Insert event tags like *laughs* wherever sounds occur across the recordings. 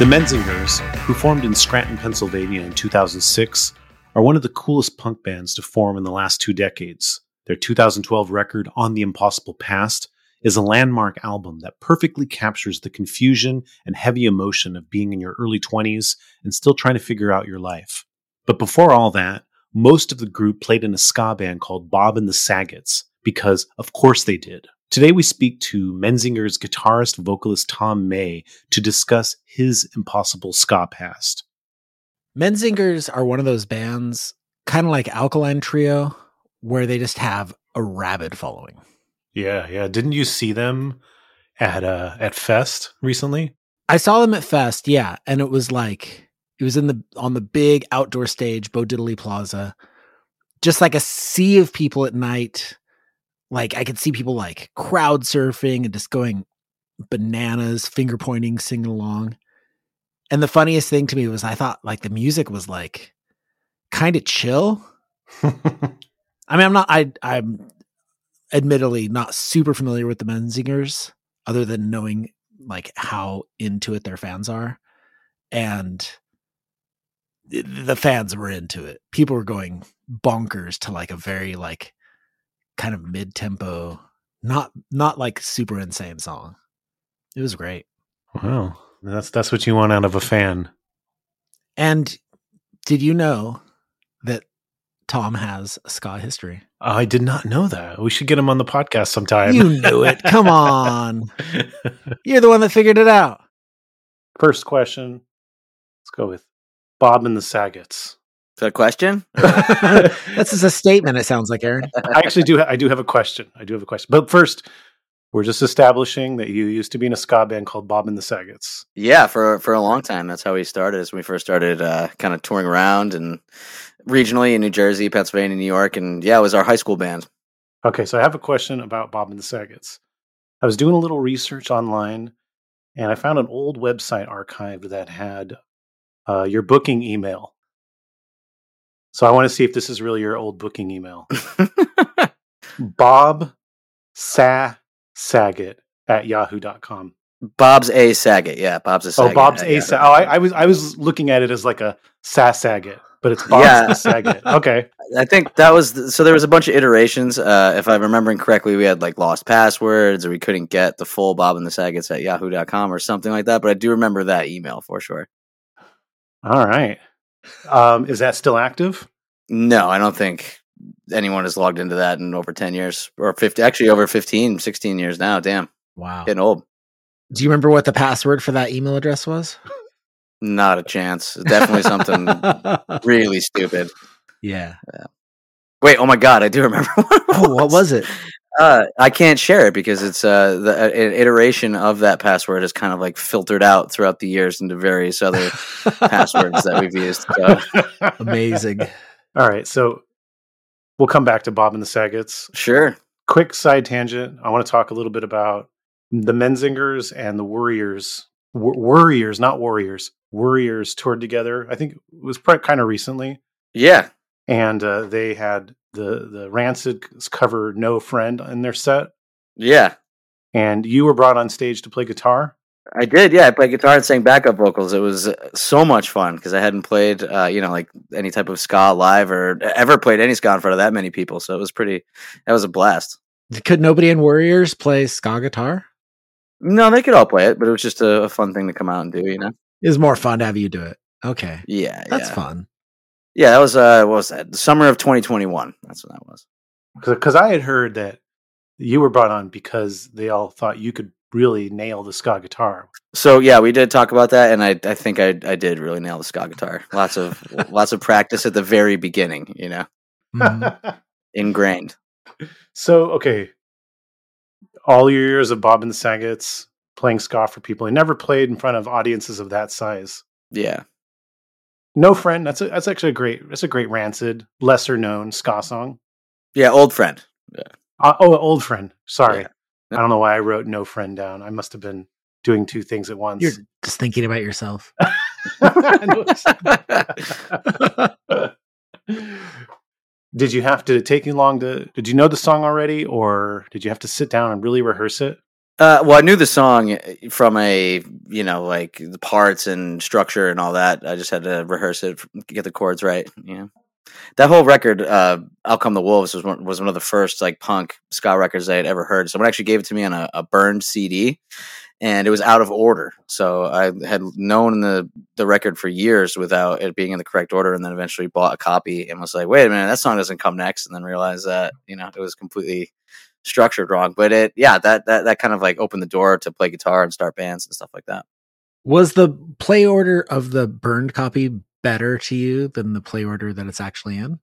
The Menzingers, who formed in Scranton, Pennsylvania in 2006, are one of the coolest punk bands to form in the last two decades. Their 2012 record, On the Impossible Past, is a landmark album that perfectly captures the confusion and heavy emotion of being in your early 20s and still trying to figure out your life. But before all that, most of the group played in a ska band called Bob and the Sagets, because of course they did. Today we speak to Menzinger's guitarist vocalist Tom May to discuss his impossible ska past. Menzingers are one of those bands, kind of like Alkaline Trio, where they just have a rabid following. Yeah, yeah. Didn't you see them at uh at Fest recently? I saw them at Fest, yeah, and it was like it was in the on the big outdoor stage, Bo Diddley Plaza, just like a sea of people at night like I could see people like crowd surfing and just going bananas, finger pointing, singing along. And the funniest thing to me was I thought like the music was like kind of chill. *laughs* I mean, I'm not I I'm admittedly not super familiar with the Menzingers other than knowing like how into it their fans are. And the fans were into it. People were going bonkers to like a very like kind of mid tempo, not not like super insane song. It was great. Wow, that's that's what you want out of a fan. And did you know that Tom has a ska history? Oh, I did not know that. We should get him on the podcast sometime. You knew it. Come on. *laughs* You're the one that figured it out. First question. Let's go with Bob and the Sagets. Is that a question? *laughs* this is a statement. It sounds like Aaron. I actually do. I do have a question. I do have a question. But first, we're just establishing that you used to be in a ska band called Bob and the Sagets. Yeah, for for a long time. That's how we started. As we first started, uh, kind of touring around and regionally in New Jersey, Pennsylvania, New York, and yeah, it was our high school band. Okay, so I have a question about Bob and the Sagets. I was doing a little research online, and I found an old website archived that had uh, your booking email so I want to see if this is really your old booking email. *laughs* Bob Sa Saget at yahoo.com. Bob's A Saget. Yeah, Bob's a Saget. Oh, Bob's A Saget. Oh, I, I, was I was looking at it as like a Sa Saget, but it's Bob's yeah. Saget. Okay. *laughs* I think that was the, so there was a bunch of iterations. Uh, if I'm remembering correctly, we had like lost passwords or we couldn't get the full Bob and the Sagets at yahoo.com or something like that. But I do remember that email for sure. All right. Um, is that still active? No, I don't think anyone has logged into that in over 10 years or 50, actually over 15, 16 years now. Damn. Wow. Getting old. Do you remember what the password for that email address was? Not a chance. Definitely something *laughs* really stupid. Yeah. yeah. Wait, oh my god, I do remember. *laughs* What oh, what was it? Uh, I can't share it because it's uh, the uh, iteration of that password is kind of like filtered out throughout the years into various other *laughs* passwords that we've used. So. Amazing. All right, so we'll come back to Bob and the Sagets. Sure. Quick side tangent. I want to talk a little bit about the Menzingers and the Worriers, Wor- Worriers, not Warriors, Worriers toured together. I think it was kind of recently, Yeah. And uh, they had the the Rancid cover "No Friend" in their set, Yeah. and you were brought on stage to play guitar. I did, yeah. I played guitar and sang backup vocals. It was uh, so much fun because I hadn't played, uh, you know, like any type of ska live or ever played any ska in front of that many people. So it was pretty. That was a blast. Could nobody in Worriers play ska guitar? No, they could all play it, but it was just a, a fun thing to come out and do. You know? It was more fun to have you do it. Okay, Yeah, that's yeah. fun. Yeah, that was uh, what was that? The summer of 2021. That's what that was. Because I had heard that you were brought on because they all thought you could really nail the ska guitar. So yeah, we did talk about that, and I I think I I did really nail the ska guitar. Lots of *laughs* lots of practice at the very beginning. You know, Mhm. *laughs* ingrained. so okay, all your years of Bob and the Sagets playing ska for people, you never played in front of audiences of that size. Yeah. No friend. That's a, that's actually a great. That's a great rancid, lesser known ska song. Yeah, old friend. Uh, oh, old friend. Sorry, Yeah. I don't know why I wrote no friend down. I must have been doing two things at once. You're just thinking about yourself. *laughs* *laughs* did you have to take you long to? Did you know the song already, or did you have to sit down and really rehearse it? Uh, well, I knew the song from a you know like the parts and structure and all that. I just had to rehearse it, get the chords right. Know, that whole record, uh, "Out Come the Wolves," was one, was one of the first like punk ska records I had ever heard. Someone actually gave it to me on a, a burned CD, and it was out of order. So I had known the the record for years without it being in the correct order, and then eventually bought a copy and was like, "Wait a minute, that song doesn't come next," and then realized that you know it was completely structured wrong. But it, yeah, that that that kind of like opened the door to play guitar and start bands and stuff like that. Was the play order of the burned copy better to you than the play order that it's actually in?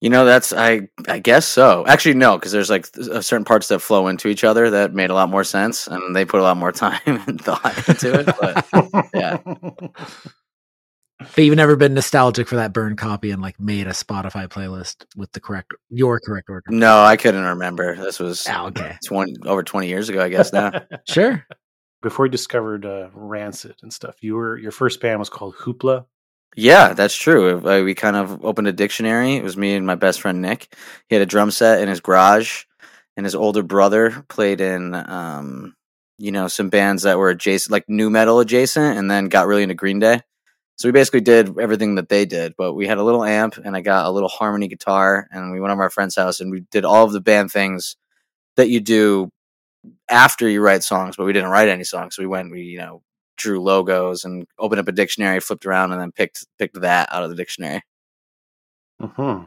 You know, that's I I guess so. Actually, no, because there's like th- uh, certain parts that flow into each other that made a lot more sense, and they put a lot more *laughs* time and thought into it. But yeah. *laughs* But you've never been nostalgic for that burned copy and like made a Spotify playlist with the correct your correct order. no, I couldn't remember. This was Ah, okay. twenty over twenty years ago, I guess. Now, *laughs* Sure. Before you discovered uh, Rancid and stuff, you were your first band was called Hoopla. yeah, that's true. Uh, We kind of opened a dictionary. It was me and my best friend Nick. He had a drum set in his garage, and his older brother played in, um, you know, some bands that were adjacent, like nu metal adjacent, and then got really into Green Day. So we basically did everything that they did, but we had a little amp and I got a little harmony guitar and we went over our friend's house and we did all of the band things that you do after you write songs, but we didn't write any songs. So we went, we, you know, drew logos and opened up a dictionary, flipped around and then picked picked that out of the dictionary. Mm-hmm.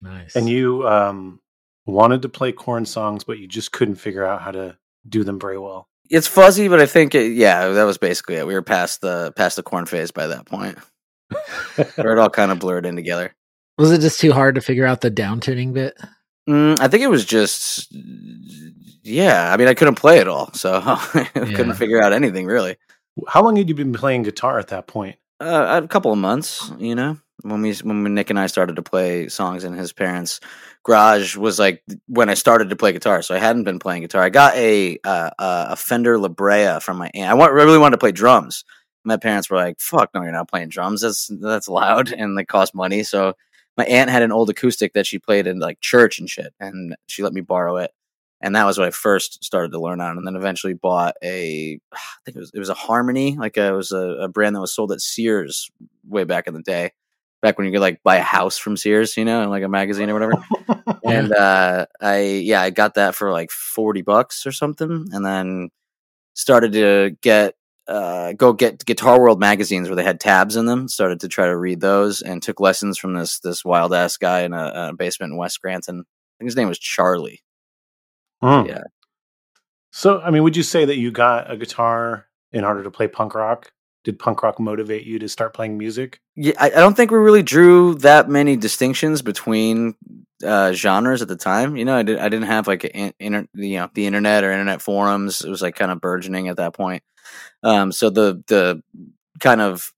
Nice. And you um, wanted to play Korn songs, but you just couldn't figure out how to do them very well. It's fuzzy, but I think it, yeah, that was basically it. We were past the past the Korn phase by that point. *laughs* Where it all kind of blurred in together. was it just too hard to figure out the downtuning bit? Mm, I think it was just, yeah. I mean, I couldn't play at all, so *laughs* I Yeah. couldn't figure out anything really. How long had you been playing guitar at that point? Uh, a couple of months, you know, when we when Nick and I started to play songs in his parents' garage was like when I started to play guitar. So I hadn't been playing guitar. I got a uh, uh, a Fender La Brea from my aunt. I want, really wanted to play drums. My parents were like, "Fuck, no, you're not playing drums. That's that's loud and they cost money." So my aunt had an old acoustic that she played in like church and shit, and she let me borrow it. And that was what I first started to learn on, and then eventually bought a, I think it was it was a Harmony, like a, it was a, a brand that was sold at Sears way back in the day, back when you could like buy a house from Sears, you know, in like a magazine or whatever. *laughs* and uh, I yeah, I got that for like forty bucks or something, and then started to get uh, go get Guitar World magazines where they had tabs in them. Started to try to read those, and took lessons from this this wild ass guy in a, a basement in West Scranton. I think his name was Charlie. Mm. Yeah. So, I mean, would you say that you got a guitar in order to play punk rock? Did punk rock motivate you to start playing music? Yeah, I, I don't think we really drew that many distinctions between uh, genres at the time. You know, I did I didn't have like in, inter, you know the internet or internet forums. It was like kind of burgeoning at that point. Um, so the the kind of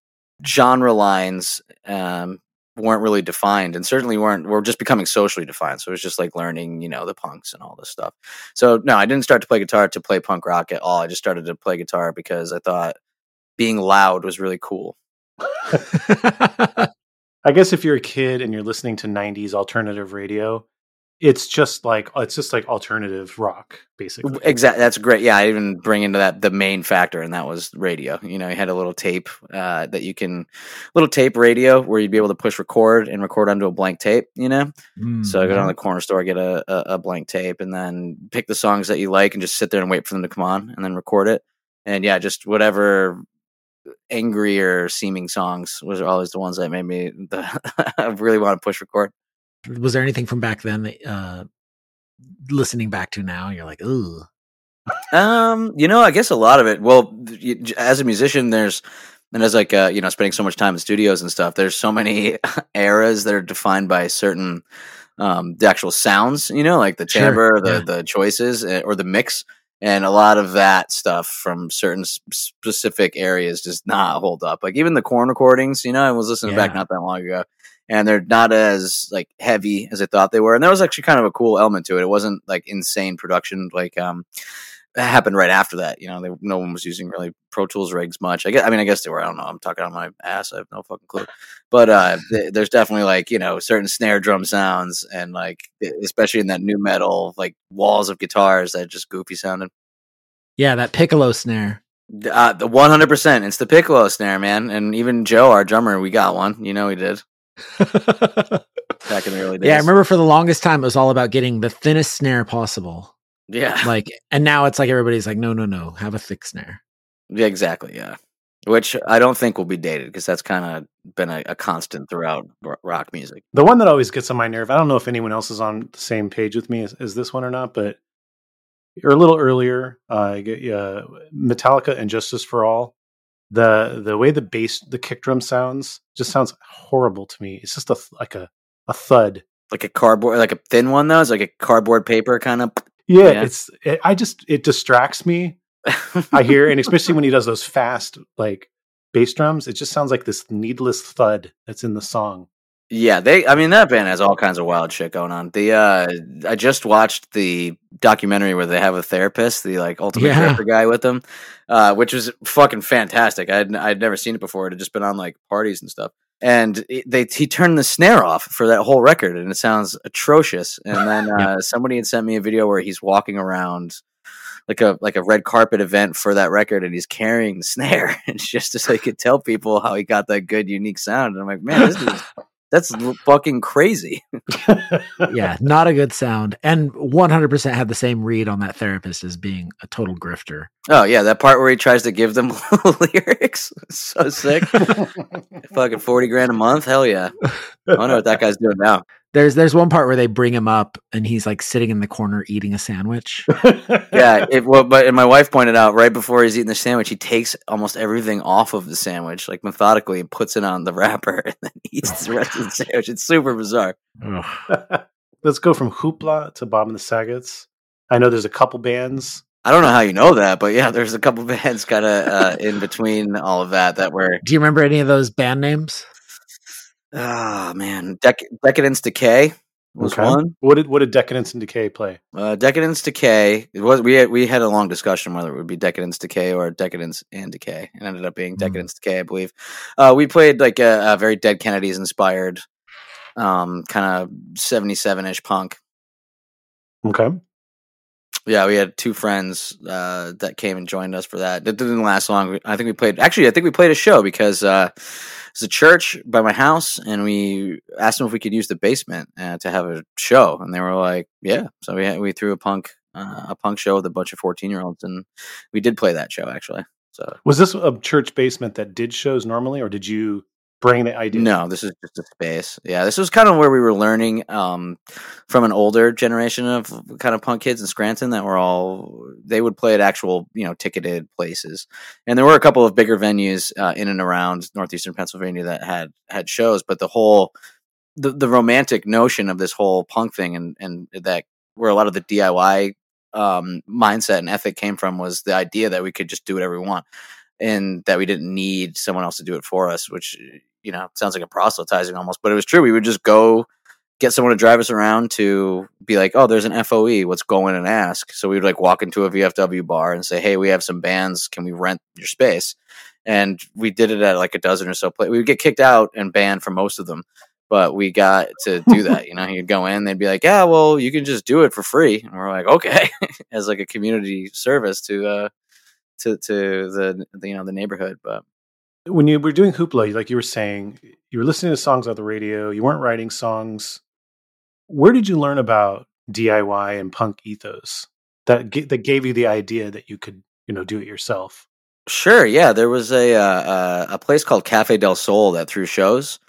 genre lines um, weren't really defined and certainly weren't were just becoming socially defined. So it was just like learning, you know, the punks and all this stuff. So no, I didn't start to play guitar to play punk rock at all. I just started to play guitar because I thought being loud was really cool. *laughs* I guess if you're a kid and you're listening to 90s alternative radio, it's just like it's just like alternative rock basically. Exactly. That's great. Yeah, I even bring into that the main factor, and that was radio. You know, you had a little tape uh, that you can, little tape radio where you'd be able to push record and record onto a blank tape. You know, Mm, so I go down to the corner store, get a, a, a blank tape, and then pick the songs that you like, and just sit there and wait for them to come on, and then record it. And yeah, just whatever angrier seeming songs was always the ones that made me the, *laughs* I really want to push record. Was there anything from back then that uh, listening back to now, you're like, ooh. Um, you know, I guess a lot of it. Well, you, as a musician, there's and as like uh, you know, spending so much time in studios and stuff. There's so many *laughs* eras that are defined by certain um the actual sounds. You know, like the Sure, timbre, the yeah. the choices, uh, or the mix. And a lot of that stuff from certain specific areas does not hold up. Like even the Korn recordings, you know, I was listening back not that long ago, and they're not as like heavy as I thought they were. And that was actually kind of a cool element to it. It wasn't like insane production, like um, happened right after that. You know, they, no one was using really Pro Tools rigs much. I guess, I mean, I guess they were. I don't know. I'm talking on my ass. I have no fucking clue. But uh, th- there's definitely like you know certain snare drum sounds and like especially in that nu metal like walls of guitars that just goofy sounded. Yeah, that piccolo snare. Uh, the 100. percent It's the piccolo snare, man. And even Joe, our drummer, we got one. You know, he did *laughs* back in the early days. Yeah, I remember for the longest time it was all about getting the thinnest snare possible. Yeah, *laughs* Like, and now it's like everybody's like, no, no, no, have a thick snare. yeah, exactly. Yeah, which I don't think will be dated because that's kind of been a, a constant throughout rock music. The one that always gets on my nerve, I don't know if anyone else is on the same page with me as, as this one or not, but or a little earlier, uh, get, uh, Metallica and Justice for All. The the way the bass, the kick drum sounds, just sounds horrible to me. It's just a th- like a a thud. Like a cardboard, like a thin one though. It's like a cardboard paper kind of. Yeah, Yeah. it's it, I just it distracts me. I hear, and especially when he does those fast like bass drums, it just sounds like this needless thud that's in the song. Yeah, they. I mean, that band has all kinds of wild shit going on. The uh, I just watched the documentary where they have a therapist, the like ultimate Yeah. gripper guy with them, uh, which was fucking fantastic. I'd I'd never seen it before. It had just been on like parties and stuff. And it, they he turned the snare off for that whole record, and it sounds atrocious. And *laughs* then uh, somebody had sent me a video where he's walking around like a like a red carpet event for that record, and he's carrying the *laughs* snare, and it's just so he could tell people how he got that good unique sound. And I'm like, man, this is that's fucking crazy. *laughs* yeah, not a good sound. And 100% had the same read on that therapist as being a total grifter. Oh yeah, that part where he tries to give them *laughs* lyrics, so sick. *laughs* fucking forty grand a month, hell yeah. I don't know what that guy's doing now. There's there's one part where they bring him up and he's like sitting in the corner eating a sandwich. *laughs* Yeah, it, well, but and my wife pointed out right before he's eating the sandwich, he takes almost everything off of the sandwich, like methodically, and puts it on the wrapper, *laughs* and then eats the rest of the sandwich. It's super bizarre. *laughs* Let's go from Hoopla to Bob and the Sagets. I know there's a couple bands. I don't know how you know that, but yeah, there's a couple bands kind of uh, in between all of that that were Do you remember any of those band names? Ah man, Dec- Decadence Decay was Okay. one. What did what did Decadence and Decay play? Uh, Decadence Decay. It was we had, we had a long discussion whether it would be Decadence Decay or Decadence and Decay. It ended up being Hmm. Decadence Decay, I believe. Uh, we played like a, a very Dead Kennedys inspired, um, kind of seventy seven ish punk. Okay. Yeah, we had two friends uh, that came and joined us for that. That didn't last long. I think we played. Actually, I think we played a show because uh, it's a church by my house, and we asked them if we could use the basement uh, to have a show, and they were like, "Yeah." So we had, we threw a punk uh, a punk show with a bunch of fourteen year olds, and we did play that show actually. So Was this a church basement that did shows normally, or did you bring the idea? No, this is just a space. Yeah, this was kind of where we were learning um, from an older generation of kind of punk kids in Scranton that were all they would play at actual you know ticketed places, and there were a couple of bigger venues uh, in and around northeastern Pennsylvania that had had shows, but the whole the the romantic notion of this whole punk thing and and that where a lot of the DIY um, mindset and ethic came from was the idea that we could just do whatever we want and that we didn't need someone else to do it for us which you know sounds like a proselytizing almost, but it was true. We would just go get someone to drive us around to be like, oh, there's an FOE. Let's go in and ask. So we would like walk into a VFW bar and say, hey, we have some bands. Can we rent your space? And we did it at like a dozen or so. Play- we would get kicked out and banned from most of them, but we got to do *laughs* that. You know, you'd go in, they'd be like, yeah, well, you can just do it for free, and we're like, okay, *laughs* as like a community service to uh to to the, the you know the neighborhood. But when you were doing hoopla, like you were saying, you were listening to songs on the radio. You weren't writing songs. Where did you learn about DIY and punk ethos that g- that gave you the idea that you could you know do it yourself? Sure, yeah. There was a uh, uh, a place called Cafe del Sol that threw shows,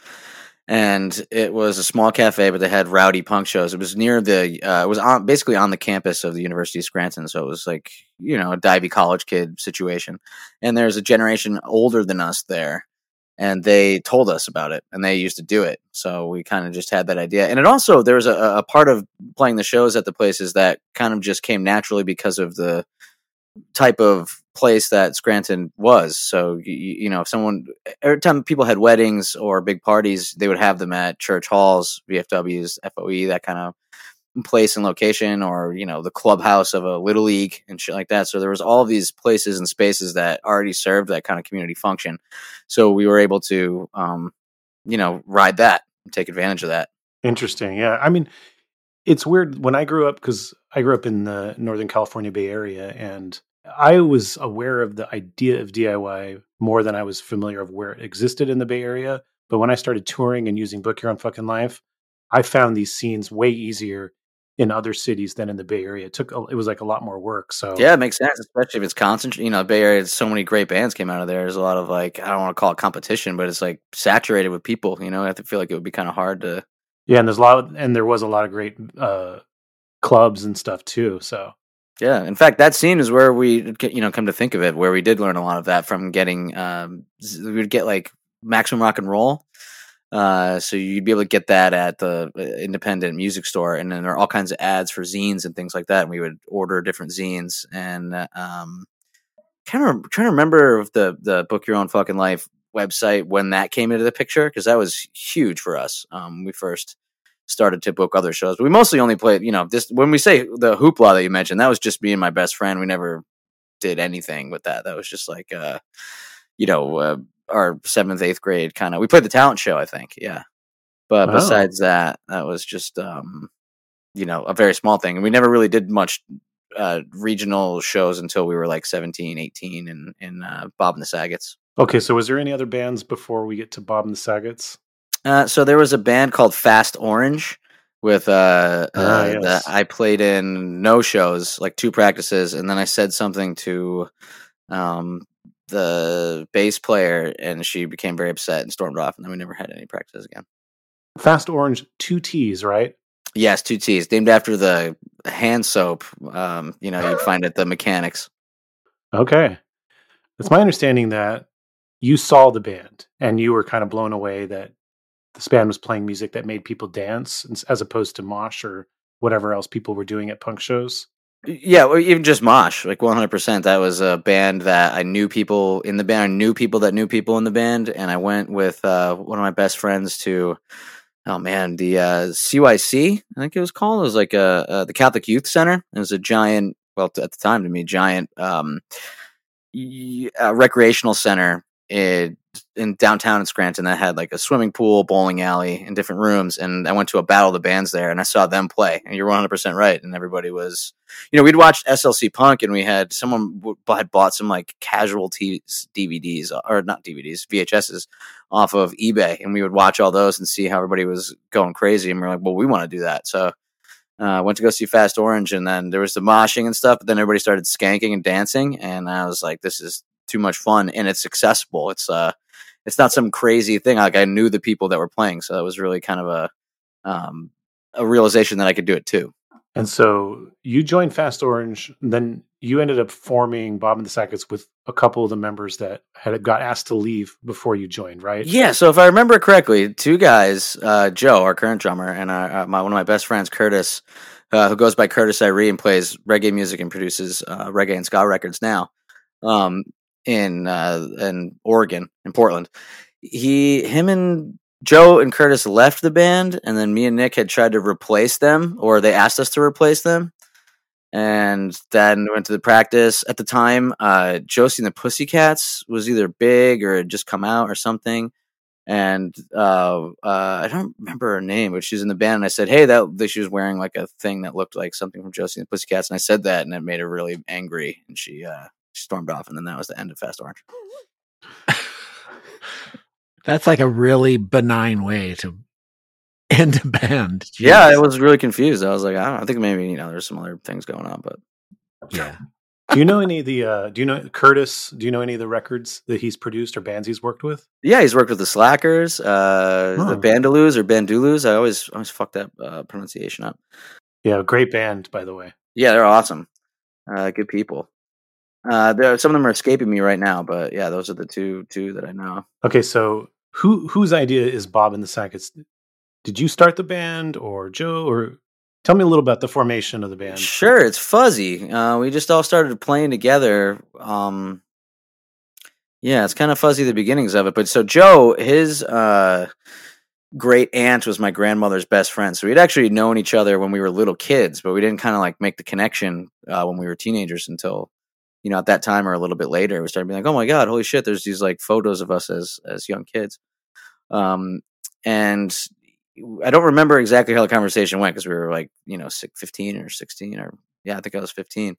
and it was a small cafe, but they had rowdy punk shows. It was near the, uh, it was on basically on the campus of the University of Scranton, so it was like you know a divey college kid situation. And there's a generation older than us there, and they told us about it, and they used to do it. So we kind of just had that idea. And it also there was a, a part of playing the shows at the places that kind of just came naturally because of the type of place that Scranton was. So you, you know, if someone every time people had weddings or big parties, they would have them at church halls, VFWs, FOE, that kind of place and location, or you know, the clubhouse of a little league and shit like that. So there was all these places and spaces that already served that kind of community function. So we were able to, um, you know, ride that, and take advantage of that. Interesting. Yeah. I mean, it's weird when I grew up because I grew up in the Northern California Bay Area and I was aware of the idea of DIY more than I was familiar of where it existed in the Bay Area. But when I started touring and using Book Your Own Fucking Life, I found these scenes way easier in other cities than in the Bay Area. It took a, it was like a lot more work. So Yeah, it makes sense, especially if it's concentrated. You know, Bay Area, so many great bands came out of there. There's a lot of like, I don't want to call it competition, but it's like saturated with people. You know, I feel like it would be kind of hard to. Yeah, and there's a lot of, and there was a lot of great uh, clubs and stuff too. So Yeah, in fact, that scene is where we, you know, come to think of it, where we did learn a lot of that from getting. Um, we would get like Maximum Rock and Roll. Uh, so you'd be able to get that at the uh, independent music store, and then there are all kinds of ads for zines and things like that. And we would order different zines, and um, kind of trying to remember the the Book Your Own Fucking Life website when that came into the picture because that was huge for us. Um, we first started to book other shows. But we mostly only played, you know, this when we say the hoopla that you mentioned, that was just me and my best friend. We never did anything with that. That was just like uh you know, uh, our seventh, eighth grade kind of we played the talent show, I think. Yeah. But Oh. besides that, that was just um you know, a very small thing. And we never really did much uh regional shows until we were like 17, 18 in in uh, Bob and the Sagets. okay, so was there any other bands before we get to Bob and the Sagets? Uh, so there was a band called Fast Orange with uh, Ah, uh yes. that I played in no shows, like two practices, and then I said something to um the bass player, and she became very upset and stormed off, and then we never had any practices again. Fast Orange, two T's, right? Yes, two T's, named after the hand soap. Um, you know, you'd find at the mechanics. Okay. It's my understanding that you saw the band and you were kind of blown away that this band was playing music that made people dance as opposed to mosh or whatever else people were doing at punk shows. Yeah, or even just Mosh, like 100%. That was a band that I knew people in the band. I knew people that knew people in the band. And I went with uh, one of my best friends to, oh man, the uh, CYC, I think it was called. It was like a, uh, the Catholic Youth Center. It was a giant, well, at the time to me, giant um, uh, recreational center in, in downtown in Scranton that had like a swimming pool, bowling alley, and different rooms. And I went to a battle of the bands there and I saw them play. And you're 100% right. And everybody was you know, we'd watched SLC Punk and we had someone had bought some like casualties DVDs or not DVDs, VHSs off of eBay. And we would watch all those and see how everybody was going crazy. And we are like, well, we want to do that. So I uh, went to go see Fast Orange and then there was the moshing and stuff. But then everybody started skanking and dancing. And I was like, this is too much fun and it's accessible. It's, uh, it's not some crazy thing. Like I knew the people that were playing. So it was really kind of a, um, a realization that I could do it too. And so you joined Fast Orange, then you ended up forming Bob and the Sagets with a couple of the members that had got asked to leave before you joined, right? Yeah, so if I remember correctly, two guys, uh, Joe, our current drummer, and uh, uh, my one of my best friends, Curtis, uh, who goes by Curtis Irie and plays reggae music and produces uh, reggae and ska records now, um, in uh, in Oregon, in Portland. he, him, and Joe and Curtis left the band, and then me and Nick had tried to replace them, or they asked us to replace them. And then went to the practice. At the time, uh, Josie and the Pussycats was either big or had just come out or something. And uh, uh, I don't remember her name, but she's in the band. And I said, "Hey, that, that she was wearing like a thing that looked like something from Josie and the Pussycats." And I said that, and it made her really angry, and she uh, she stormed off. And then that was the end of Fast Orange. *laughs* That's like a really benign way to end a band. Yeah, I was really confused. I was like, I don't. I think maybe you know there's some other things going on, but yeah. Do you know any of the? Uh, do you know Curtis? Do you know any of the records that he's produced or bands he's worked with? yeah, he's worked with the Slackers, uh, Oh. the Bandaloos or Bandulus. I always always fuck that uh, pronunciation up. Yeah, great band by the way. Yeah, they're awesome. Uh, good people. Uh, there, some of them are escaping me right now, but yeah, those are the two two that I know. Okay, so who whose idea is Bob and the Sagets? Did you start the band or Joe? Or tell me a little about the formation of the band. Sure, it's fuzzy. Uh, we just all started playing together. Um, yeah, it's kind of fuzzy the beginnings of it. But so Joe, his uh, great aunt was my grandmother's best friend. So we'd actually known each other when we were little kids, but we didn't kind of like make the connection uh, when we were teenagers until you know at that time or a little bit later. We started being like, oh my god, holy shit! There's these like photos of us as as young kids. Um, and I don't remember exactly how the conversation went because we were like, you know, six, 15 or 16 or yeah, I think I was 15.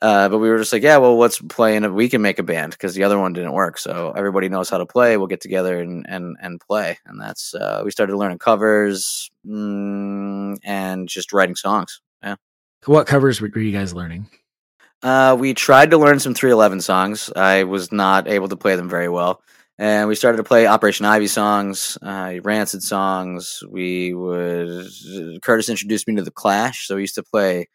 Uh, but we were just like, yeah, well, let's play and we can make a band because the other one didn't work. So everybody knows how to play. We'll get together and and and play. And that's uh, we started learning covers mm, and just writing songs. Yeah. What covers were you guys learning? Uh, we tried to learn some 311 songs. I was not able to play them very well. And we started to play Operation Ivy songs, uh, Rancid songs. We would, Curtis introduced me to The Clash. So we used to play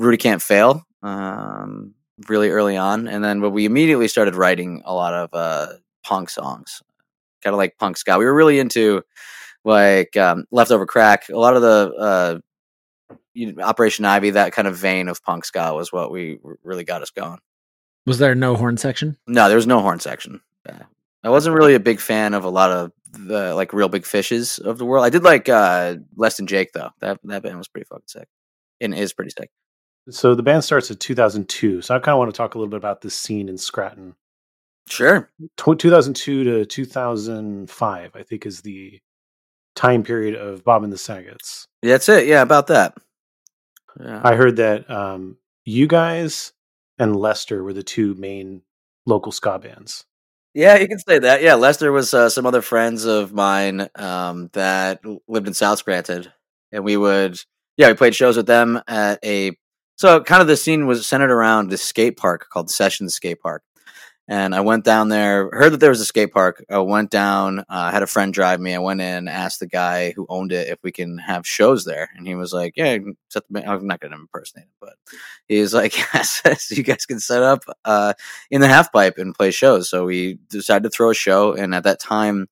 Rudie Can't Fail um, really early on. And then, but we immediately started writing a lot of uh, punk songs, kind of like punk ska. We were really into like um, Leftover Crack. A lot of the uh, you know, Operation Ivy, that kind of vein of punk ska was what we really got us going. Was there no horn section? No, there was no horn section. Yeah. I wasn't really a big fan of a lot of the like Reel Big Fishes of the world. I did like uh Less Than Jake though. That that band was pretty fucking sick. And is pretty sick. So the band starts in 2002. So I kind of want to talk a little bit about this scene in Scranton. Sure. 2002 to 2005, I think, is the time period of Bob and the Sagets. That's it. Yeah, about that. Yeah. I heard that um, you guys and Lester were the two main local ska bands. Yeah, you can say that. Yeah, Lester was uh, some other friends of mine um, that lived in South Scranton, and we would, yeah, we played shows with them at a. So kind of the scene was centered around this skate park called Sessions Skate Park, and I went down there, heard that there was a skate park. I went down, uh, had a friend drive me. I went in, asked the guy who owned it if we can have shows there, and he was like, "Yeah, set the." I'm not going to impersonate him, but he was like, *laughs* "Yes, you guys can set up." Uh, in the half pipe and play shows. So we decided to throw a show, and at that time,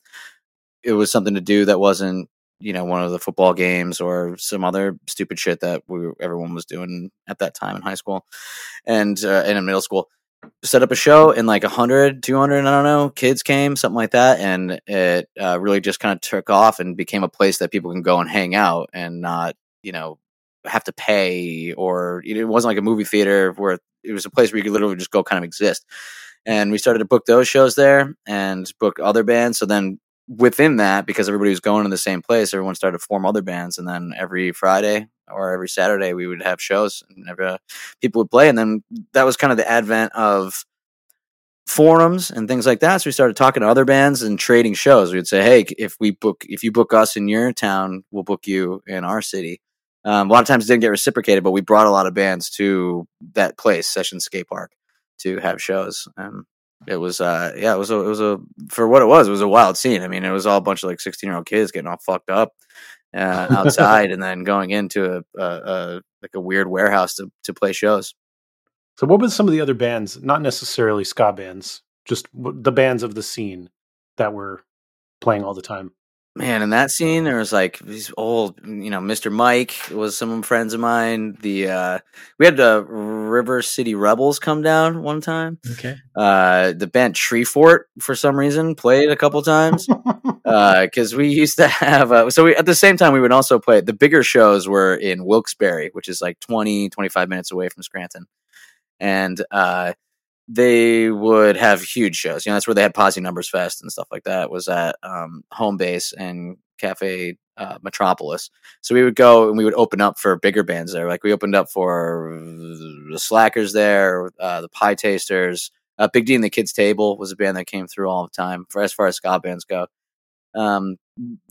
it was something to do that wasn't you know one of the football games or some other stupid shit that we everyone was doing at that time in high school and uh, and in middle school. Set up a show and like 100, 200, I don't know, kids came, something like that. And it uh, really just kind of took off and became a place that people can go and hang out and not, you know, have to pay or it wasn't like a movie theater where it was a place where you could literally just go kind of exist. And we started to book those shows there and book other bands. So then within that, because everybody was going to the same place, everyone started to form other bands. And then every Friday or every Saturday, we would have shows and every, uh, people would play. And then that was kind of the advent of forums and things like that. So we started talking to other bands and trading shows. We would say, hey, if we book, if you book us in your town, we'll book you in our city. Um, a lot of times it didn't get reciprocated, but we brought a lot of bands to that place, Session Skate Park, to have shows. Um, it was, uh, yeah, it was, a, it was a, for what it was, it was a wild scene. I mean, it was all a bunch of like 16 year old kids getting all fucked up uh, *laughs* outside and then going into a, a, a, like a weird warehouse to, to play shows. So, what were some of the other bands, not necessarily ska bands, just the bands of the scene that were playing all the time? Man, in that scene, there was like these old, you know, Mr. Mike was some friends of mine. The uh, we had the River City Rebels come down one time. Okay. Uh, the band Tree Fort for some reason played a couple times *laughs* because we used to have. Uh, so we, at the same time, we would also play. The bigger shows were in Wilkes-Barre, which is like 20, 25 minutes away from Scranton, and uh, they would have huge shows. You know, that's where they had Posi Numbers Fest and stuff like that. Was at um, home base and Cafe uh, Metropolis. So we would go and we would open up for bigger bands there. Like we opened up for the Slackers there, uh, the Pietasters. Uh, Big D and the Kids Table was a band that came through all the time for as far as ska bands go. Um,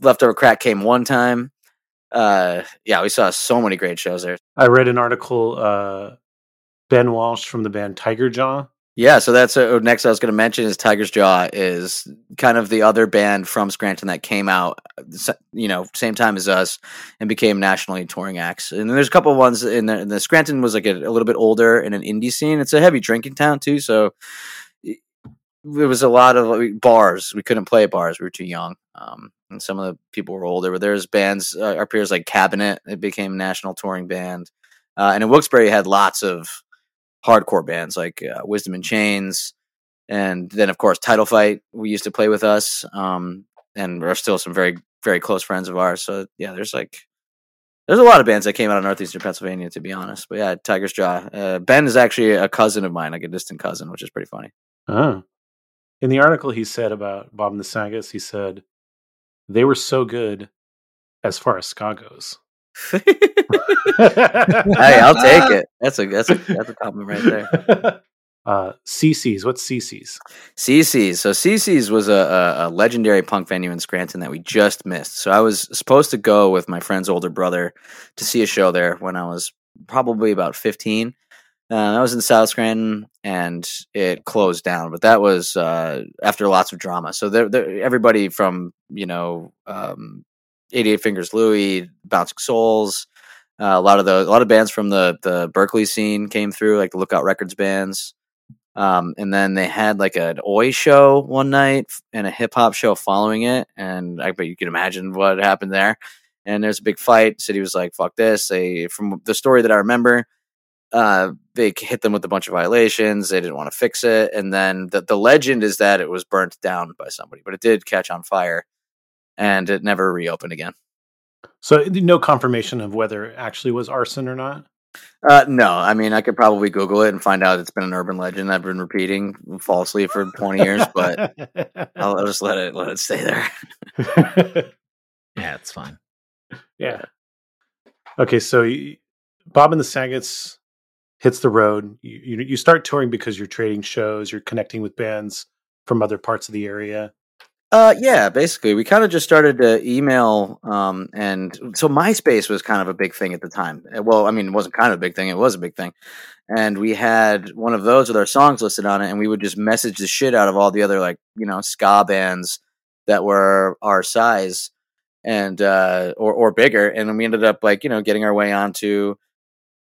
Leftover Crack came one time. Uh, yeah, we saw so many great shows there. I read an article. Uh, ben Walsh from the band Tigers Jaw Yeah, so that's uh, next I was going to mention is Tigers Jaw is kind of the other band from Scranton that came out, you know, same time as us and became nationally touring acts. And there's a couple ones in the, in the Scranton was like a, a little bit older in an indie scene. It's a heavy drinking town too, so it was a lot of like, bars. We couldn't play bars; we were too young. Um, and some of the people were older. But there's bands, uh, our peers like Cabinet. It became a national touring band, uh, and in Wilkes-Barre had lots of hardcore bands like uh, Wisdom in Chains, and then of course Title Fight. We used to play with us, um, and are still some very very close friends of ours. So yeah, there's like there's a lot of bands that came out of northeastern Pennsylvania, to be honest. But yeah, Tigers Jaw. Uh, ben is actually a cousin of mine, like a distant cousin, which is pretty funny. Oh. In the article he said about Bob and the Sagets, he said they were so good as far as ska goes. *laughs* hey, I'll take it. That's a that's a that's a compliment right there. *laughs* uh, CC's. What's CC's? CC's. So CC's was a, a, a legendary punk venue in Scranton that we just missed. So I was supposed to go with my friend's older brother to see a show there when I was probably about 15. Uh, I was in South Scranton and it closed down, but that was uh, after lots of drama. So there, there, everybody from you know um, 88 Fingers Louie, Bouncing Souls, uh, a lot of the a lot of bands from the the Berkeley scene came through, like the Lookout Records bands. Um, and then they had like an Oi show one night and a hip hop show following it, and I bet you can imagine what happened there. And there's a big fight. City was like, "Fuck this!" They, from the story that I remember, uh, they hit them with a bunch of violations. They didn't want to fix it, and then the the legend is that it was burnt down by somebody, but it did catch on fire, and it never reopened again. So no confirmation of whether it actually was arson or not. Uh, no, I mean I could probably Google it and find out it's been an urban legend I've been repeating falsely for twenty years, but *laughs* I'll, I'll just let it let it stay there. *laughs* Yeah, it's fine. yeah. Okay, so Bob and the Sagets hits the road. You, you you start touring because you're trading shows, you're connecting with bands from other parts of the area. Uh, yeah, basically, we kind of just started to email, um, and so MySpace was kind of a big thing at the time. Uh, Well, I mean, it wasn't kind of a big thing; it was a big thing. And we had one of those with our songs listed on it, and we would just message the shit out of all the other like you know ska bands that were our size and uh, or or bigger, and we ended up like you know getting our way onto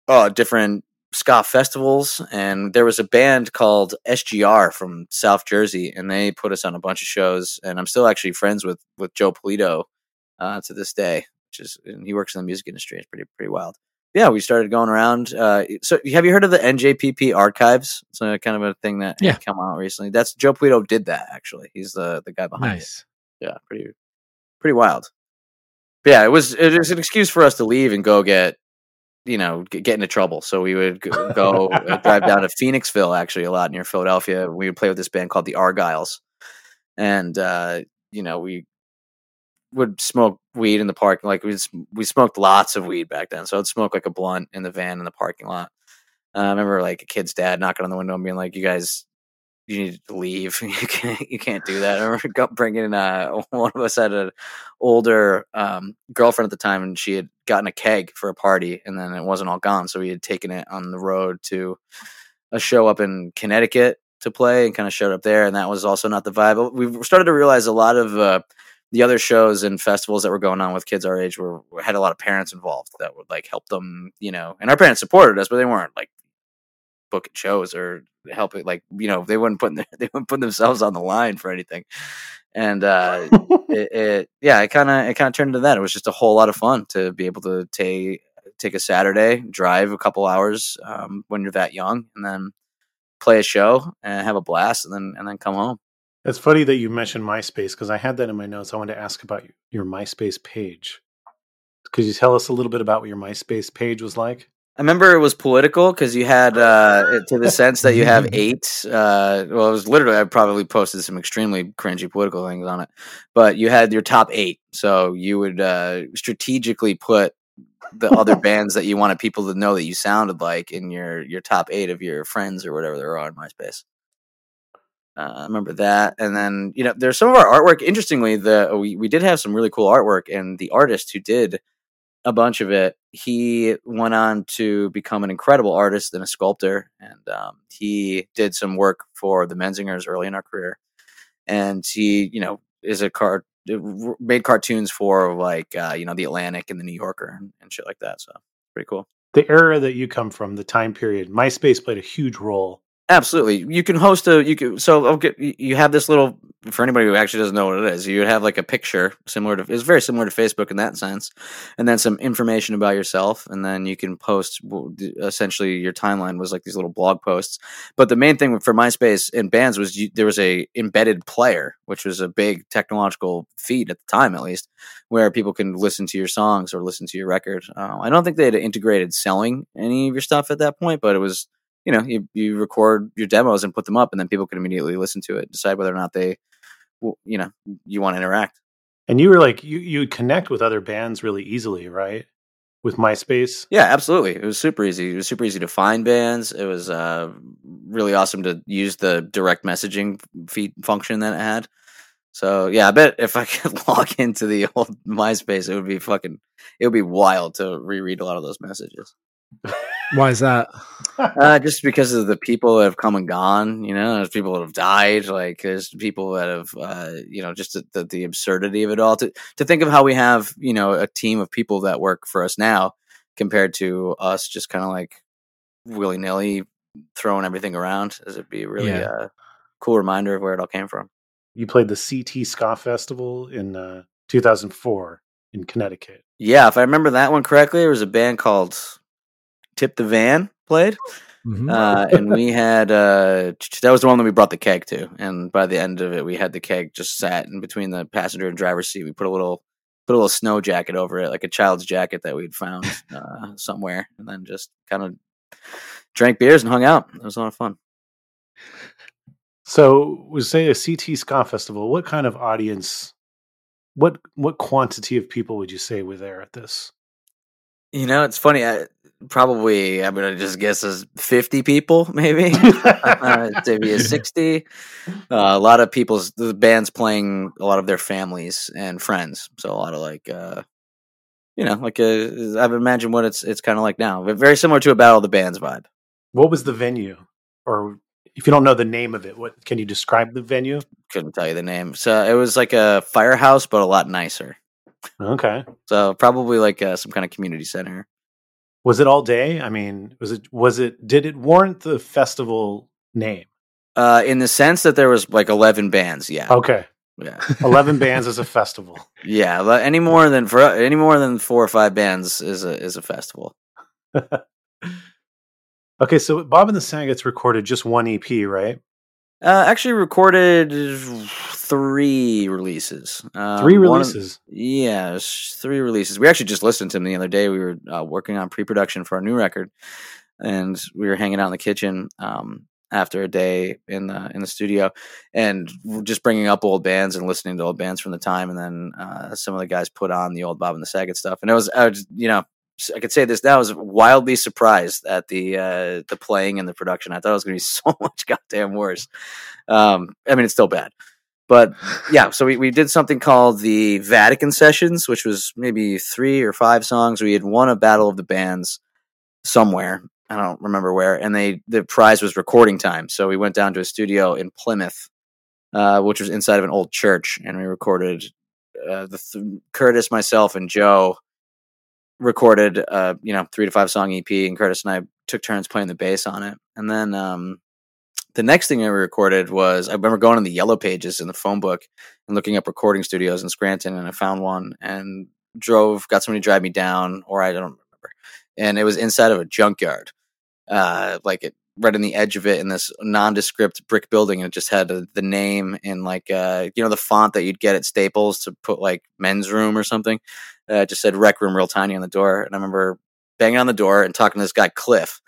uh, different ska festivals and there was a band called SGR from South Jersey and they put us on a bunch of shows and I'm still actually friends with with Joe Polito uh, to this day which is and he works in the music industry it's pretty pretty wild yeah we started going around uh, so have you heard of the NJPP archives it's a kind of a thing that Yeah. come out recently that's Joe Polito did that actually he's the the guy behind it Nice. yeah, pretty pretty wild. But yeah, it was it was an excuse for us to leave and go get you know get, into trouble. So we would go uh, drive down to Phoenixville actually a lot near Philadelphia. We would play with this band called the Argyles, and uh, you know we would smoke weed in the parking like we we smoked lots of weed back then. So I'd smoke like a blunt in the van in the parking lot. Uh, I remember like a kid's dad knocking on the window and being like, "You guys you need to leave. *laughs* You can't, you can't do that. I remember bringing uh, *laughs* one of us had an older um, girlfriend at the time, and she had gotten a keg for a party, and then it wasn't all gone, so we had taken it on the road to a show up in Connecticut to play, and kind of showed up there, and that was also not the vibe. We started to realize a lot of uh, the other shows and festivals that were going on with kids our age were had a lot of parents involved that would like help them, you know. And our parents supported us, but they weren't like booking shows or helping. Like you know, they wouldn't put *laughs* they wouldn't put themselves on the line for anything. And uh, *laughs* it, it, yeah, it kind of it kind of turned into that. It was just a whole lot of fun to be able to take take a Saturday, drive a couple hours um, when you're that young, and then play a show and have a blast, and then and then come home. It's funny that you mentioned MySpace because I had that in my notes. I wanted to ask about your MySpace page. Could you tell us a little bit about what your MySpace page was like? I remember it was political because you had uh, to the *laughs* sense that you have eight. Uh, well, it was literally I probably posted some extremely cringy political things on it, but you had your top eight. So you would uh, strategically put the other *laughs* bands that you wanted people to know that you sounded like in your your top eight of your friends or whatever there are on MySpace. Uh, I remember that, and then you know there's some of our artwork. Interestingly, the we we did have some really cool artwork, and the artist who did a bunch of it, he went on to become an incredible artist and a sculptor, and um, he did some work for the Menzingers early in our career, and he you know is a card made cartoons for like uh, you know the Atlantic and the New Yorker and, and shit like that. So pretty cool. The era that you come from, the time period, MySpace played a huge role Absolutely, you can host a you can so okay you have this little for anybody who actually doesn't know what it is. You would have like a picture similar to it's very similar to Facebook in that sense, and then some information about yourself, and then you can post essentially your timeline was like these little blog posts. But the main thing for MySpace and bands was you, there was a embedded player, which was a big technological feat at the time, at least, where people can listen to your songs or listen to your record. Uh, I don't think they had integrated selling any of your stuff at that point, but it was you know you, you record your demos and put them up and then people can immediately listen to it decide whether or not they you know you want to interact. And you were like you you connect with other bands really easily right? With myspace? Yeah absolutely. It was super easy. It was super easy to find bands. It was uh, really awesome to use the direct messaging feed function that it had. So yeah i bet if i *laughs* could log into the old *laughs* myspace it would be fucking it would be wild to reread a lot of those messages *laughs* why is that? uh, just because of the people that have come and gone. You know, there's people that have died. Like there's people that have, uh, you know, just the, the, the, absurdity of it all. To to think of how we have, you know, a team of people that work for us now, compared to us just kind of like willy nilly throwing everything around, as it'd be a really yeah. uh, cool reminder of where it all came from. You played the CT Ska Festival in uh, 2004 in Connecticut. Yeah, if I remember that one correctly, there was a band called Tip the Van played. Mm-hmm. Uh, and we *laughs* had uh, that was the one that we brought the keg to, and by the end of it, we had the keg just sat in between the passenger and driver's seat. We put a little put a little snow jacket over it, like a child's jacket that we'd found *laughs* uh, somewhere, and then just kind of drank beers and hung out. It was a lot of fun. So, we say a CT Ska Festival. What kind of audience? What what quantity of people would you say were there at this? You know, it's funny. I, probably I'm gonna just guess as 50 people, maybe *laughs* uh, maybe a 60. Uh, a lot of people's the band's playing a lot of their families and friends, so a lot of like uh, you know, like a, uh, I've imagined what it's it's kind of like now, but very similar to a Battle of the Bands vibe. What was the venue, or if you don't know the name of it, what can you describe the venue? Couldn't tell you the name. So it was like a firehouse, but a lot nicer. Okay. So probably like uh, some kind of community center. Was it all day? I mean, was it was it did it warrant the festival name? Uh, in the sense that there was like eleven bands, yeah. Okay. Yeah. *laughs* eleven bands is a festival. Yeah, any more than for any more than four or five bands is a is a festival. *laughs* okay, so Bob and the Sagets recorded just one EP, right? Uh, actually, recorded three releases. Um, three releases. Of, yeah, three releases. We actually just listened to them the other day. We were uh, working on pre-production for our new record, and we were hanging out in the kitchen um, after a day in the in the studio, and just bringing up old bands and listening to old bands from the time. And then uh, some of the guys put on the old Bob and the Saget stuff, and it was, was you know, I could say this now. I was wildly surprised at the uh, the playing and the production. I thought it was going to be *laughs* so much goddamn worse. Um, I mean, it's still bad, but yeah. So we, we did something called the Vatican Sessions, which was maybe three or five songs. We had won a battle of the bands somewhere. I don't remember where, and they the prize was recording time. So we went down to a studio in Plymouth, uh, which was inside of an old church, and we recorded uh, the th- Curtis, myself, and Joe recorded uh you know three to five song ep and curtis and i took turns playing the bass on it. And then um the next thing i recorded was i remember going in the yellow pages in the phone book and looking up recording studios in scranton and i found one and drove got somebody to drive me down or i don't remember. And it was inside of a junkyard. Uh like it right on the edge of it in this nondescript brick building and it just had uh, the name in like uh you know the font that you'd get at staples to put like men's room or something? Uh, it just said rec room real tiny on the door and i remember banging on the door and talking to this guy cliff.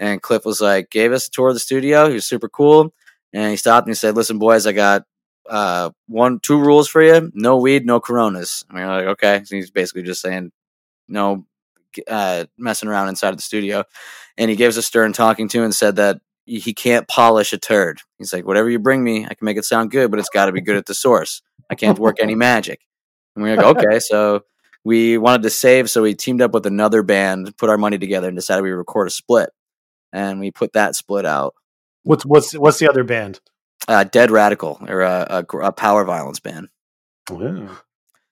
And cliff was like gave us a tour of the studio he was super cool. And he stopped and he said listen boys i got uh one two rules for you no weed no coronas. And we were like okay. So he's basically just saying no uh messing around inside of the studio and he gave us a stern talking to and said that he can't polish a turd. He's like, whatever you bring me, I can make it sound good, but it's got to be good at the source. I can't work any *laughs* magic. And we are like, okay. So we wanted to save, so we teamed up with another band, put our money together, and decided we would record a split. And we put that split out. What's what's what's the other band? Uh, Dead Radical, or a, a, a power violence band. Yeah.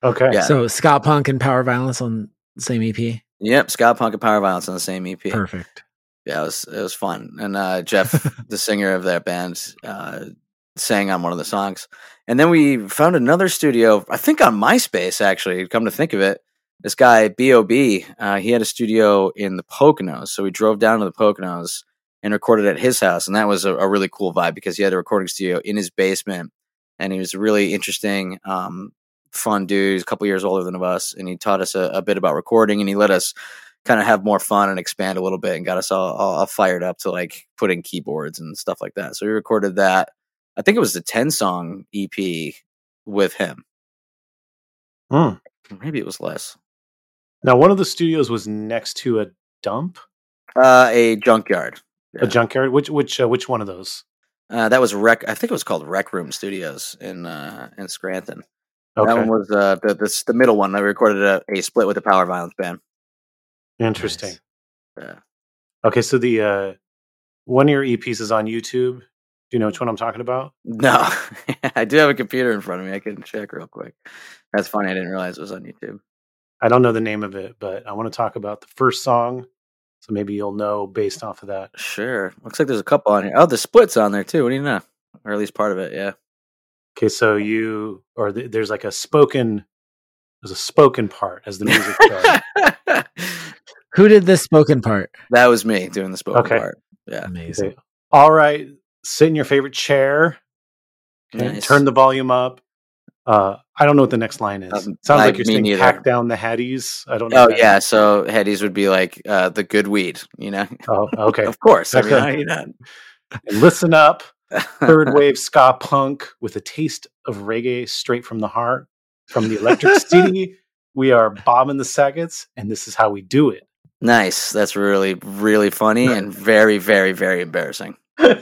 Okay. Yeah. So Ska Punk and Power Violence on the same EP. Yep, Ska Punk and Power Violence on the same EP. Perfect. Yeah, it was it was fun. And uh, Jeff, *laughs* the singer of that band, uh, sang on one of the songs. And then we found another studio, I think on MySpace. Actually, come to think of it, this guy Bob, uh, he had a studio in the Poconos. So we drove down to the Poconos and recorded at his house, and that was a, a really cool vibe because he had a recording studio in his basement, and he was a really interesting. Um, fun dude he's a couple years older than of us and he taught us a, a bit about recording and he let us kind of have more fun and expand a little bit and got us all, all, fired up to like put in keyboards and stuff like that. So we recorded that. I think it was the 10 song EP with him. Hmm. Maybe it was less. Now, one of the studios was next to a dump, Uh, a junkyard. a junkyard. Which which uh, which one of those? Uh, that was Rec. I think it was called Rec Room Studios in uh, in Scranton. Okay. That one was uh, the, the the middle one. I recorded a, a split with the Power Violence band. Interesting. Yeah. Okay, so the uh, one of your EPs is on YouTube. Do you know which one I'm talking about? No, *laughs* I do have a computer in front of me. I can check real quick. That's funny. I didn't realize it was on YouTube. I don't know the name of it, but I want to talk about the first song. So maybe you'll know based off of that. Sure. Looks like there's a couple on here. Oh, the split's on there too. What do you know? Or at least part of it. Yeah. Okay, so you or th- there's like a spoken there's a spoken part as the music *laughs* starts. Who did the spoken part? that was me doing the spoken Okay. part. Yeah. Amazing. Okay. All right, sit in your favorite chair. Okay, Nice. turn the volume up. Uh, I don't know what the next line is. Um, Sounds I- like you're saying neither. hack down the Hatties. I don't know. Oh if that- yeah. So Headies would be like uh, the good weed. You know. Oh, okay. *laughs* Of course. I mean, Okay. how you not? Listen up. *laughs* Third wave ska punk with a taste of reggae straight from the heart. From the Electric *laughs* City, we are bombing the Sagets, and this is how we do it. Nice. That's really, really funny and very, very, very embarrassing. *laughs* *laughs* do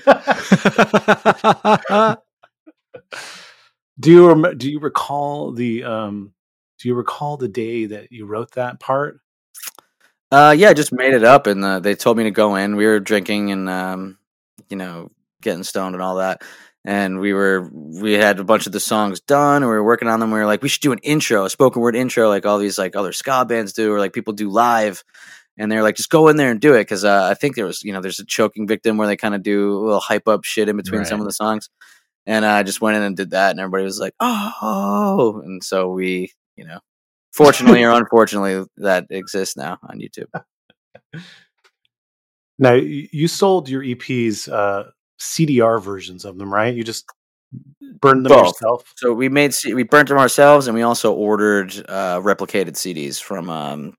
you rem- do you recall the um do you recall the day that you wrote that part? Uh, yeah, I just made it up, and uh, they told me to go in. We were drinking and um, you know, getting stoned and all that. And we were we had a bunch of the songs done, and we were working on them. We were like, we should do an intro, a spoken word intro, like all these like other ska bands do, or like people do live. And they're like, just go in there and do it, because uh, I think there was, you know, there's a choking victim where they kind of do a little hype up shit in between some of the songs. And I just went in and did that, and everybody was like, oh, and so we, you know, fortunately or *laughs* unfortunately, that exists now on YouTube. *laughs* Now you sold your EPs uh CDR versions of them, right? You just burned them Both. yourself. So we made C- we burnt them ourselves, and we also ordered uh, replicated CDs from. Um,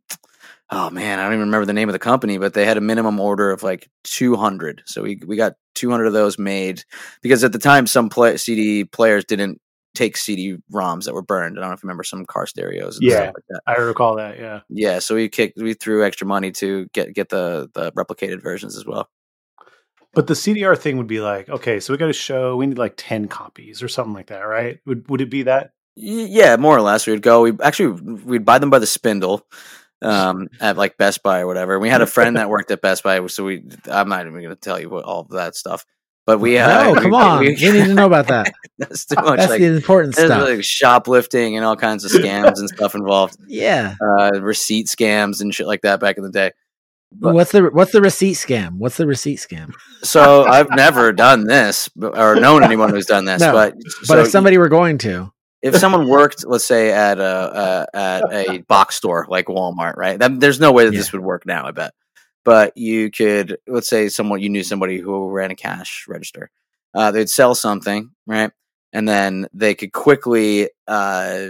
oh man, I don't even remember the name of the company, but they had a minimum order of like two hundred. So we we got two hundred of those made because at the time some play- CD players didn't take CD ROMs that were burned. I don't know if you remember some car stereos. And Yeah. like that. I recall that, yeah. Yeah, so we kicked we threw extra money to get get the the replicated versions as well. But the CDR thing would be like, okay, so we got a show, we need like 10 copies or something like that, right? Would would it be that? Yeah, more or less. We'd go. We actually we'd buy them by the spindle um, *laughs* at like Best Buy or whatever. We had a friend that worked at Best Buy, so we. I'm not even going to tell you what all of that stuff. But we uh, no, we- come on. we- We, need to know about that. *laughs* that's too much. That's like, the important there's stuff. like shoplifting and all kinds of scams and stuff involved. *laughs* yeah. Uh, receipt scams and shit like that back in the day. But- what's the what's the receipt scam? What's the receipt scam? So I've never done this or known anyone who's done this. No, but But so if somebody were going to, if someone worked, let's say at a uh, at a box store like Walmart, right? That, there's no way that this would work now. I bet, but you could, let's say, someone you knew somebody who ran a cash register. Uh, they'd sell something, right, and then they could quickly, uh,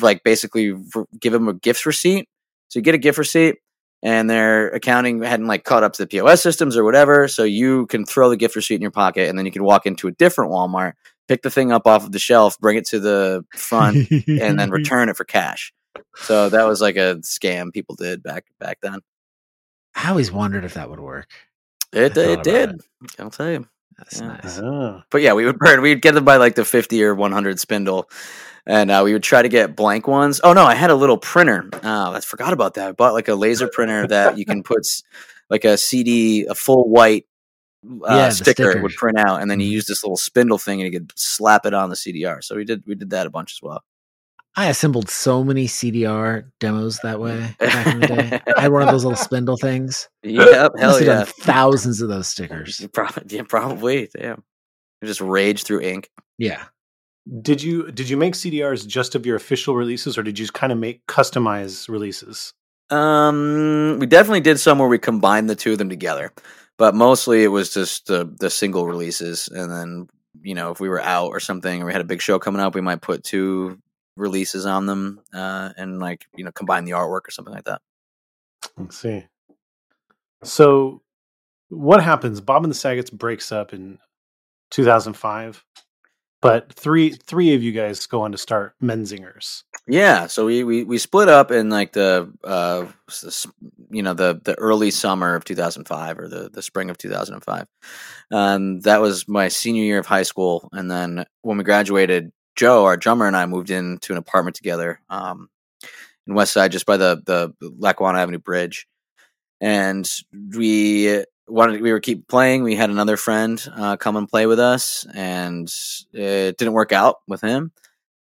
like, basically give them a gift receipt. So you get a gift receipt. And their accounting hadn't like caught up to the POS systems or whatever, so you can throw the gift receipt in your pocket, and then you can walk into a different Walmart, pick the thing up off of the shelf, bring it to the front, and then *laughs* return it for cash. So that was like a scam people did back back then. I always wondered if that would work. It, it did. it. I'll tell you. That's Yeah. nice. Ah. But yeah, we would burn. We'd get them by like the fifty or one hundred spindle, and uh, we would try to get blank ones. Oh no, I had a little printer. Oh, I forgot about that. I bought like a laser printer that you can put like a CD, a full white uh, Yeah, sticker would print out, and then you Mhm. use this little spindle thing, and you could slap it on the CDR. So we did we did that a bunch as well. I assembled so many CDR demos that way *laughs* back in the day. I had one of those little spindle things. Yep, I hell must have yeah. done thousands of those stickers. You Probably, yeah, probably. Damn. You just rage through ink. Yeah. Did you did you make CDRs just of your official releases, or did you kind of make customized releases? Um, we definitely did some where we combined the two of them together, but mostly it was just the the single releases, and then you know if we were out or something, or we had a big show coming up, we might put two releases on them, uh, and like you know combine the artwork or something like that. Let's see. So, what happens? Bob and the Sagets breaks up in 2005, but three three of you guys go on to start Menzingers. Yeah, so we, we we split up in like the uh you know the the early summer of 2005 or the the spring of 2005. Um that was my senior year of high school and then when we graduated Joe our drummer and I moved into an apartment together um in West Side just by the the Lackawanna Avenue bridge. And we wanted we were keep playing. We had another friend uh, come and play with us and it didn't work out with him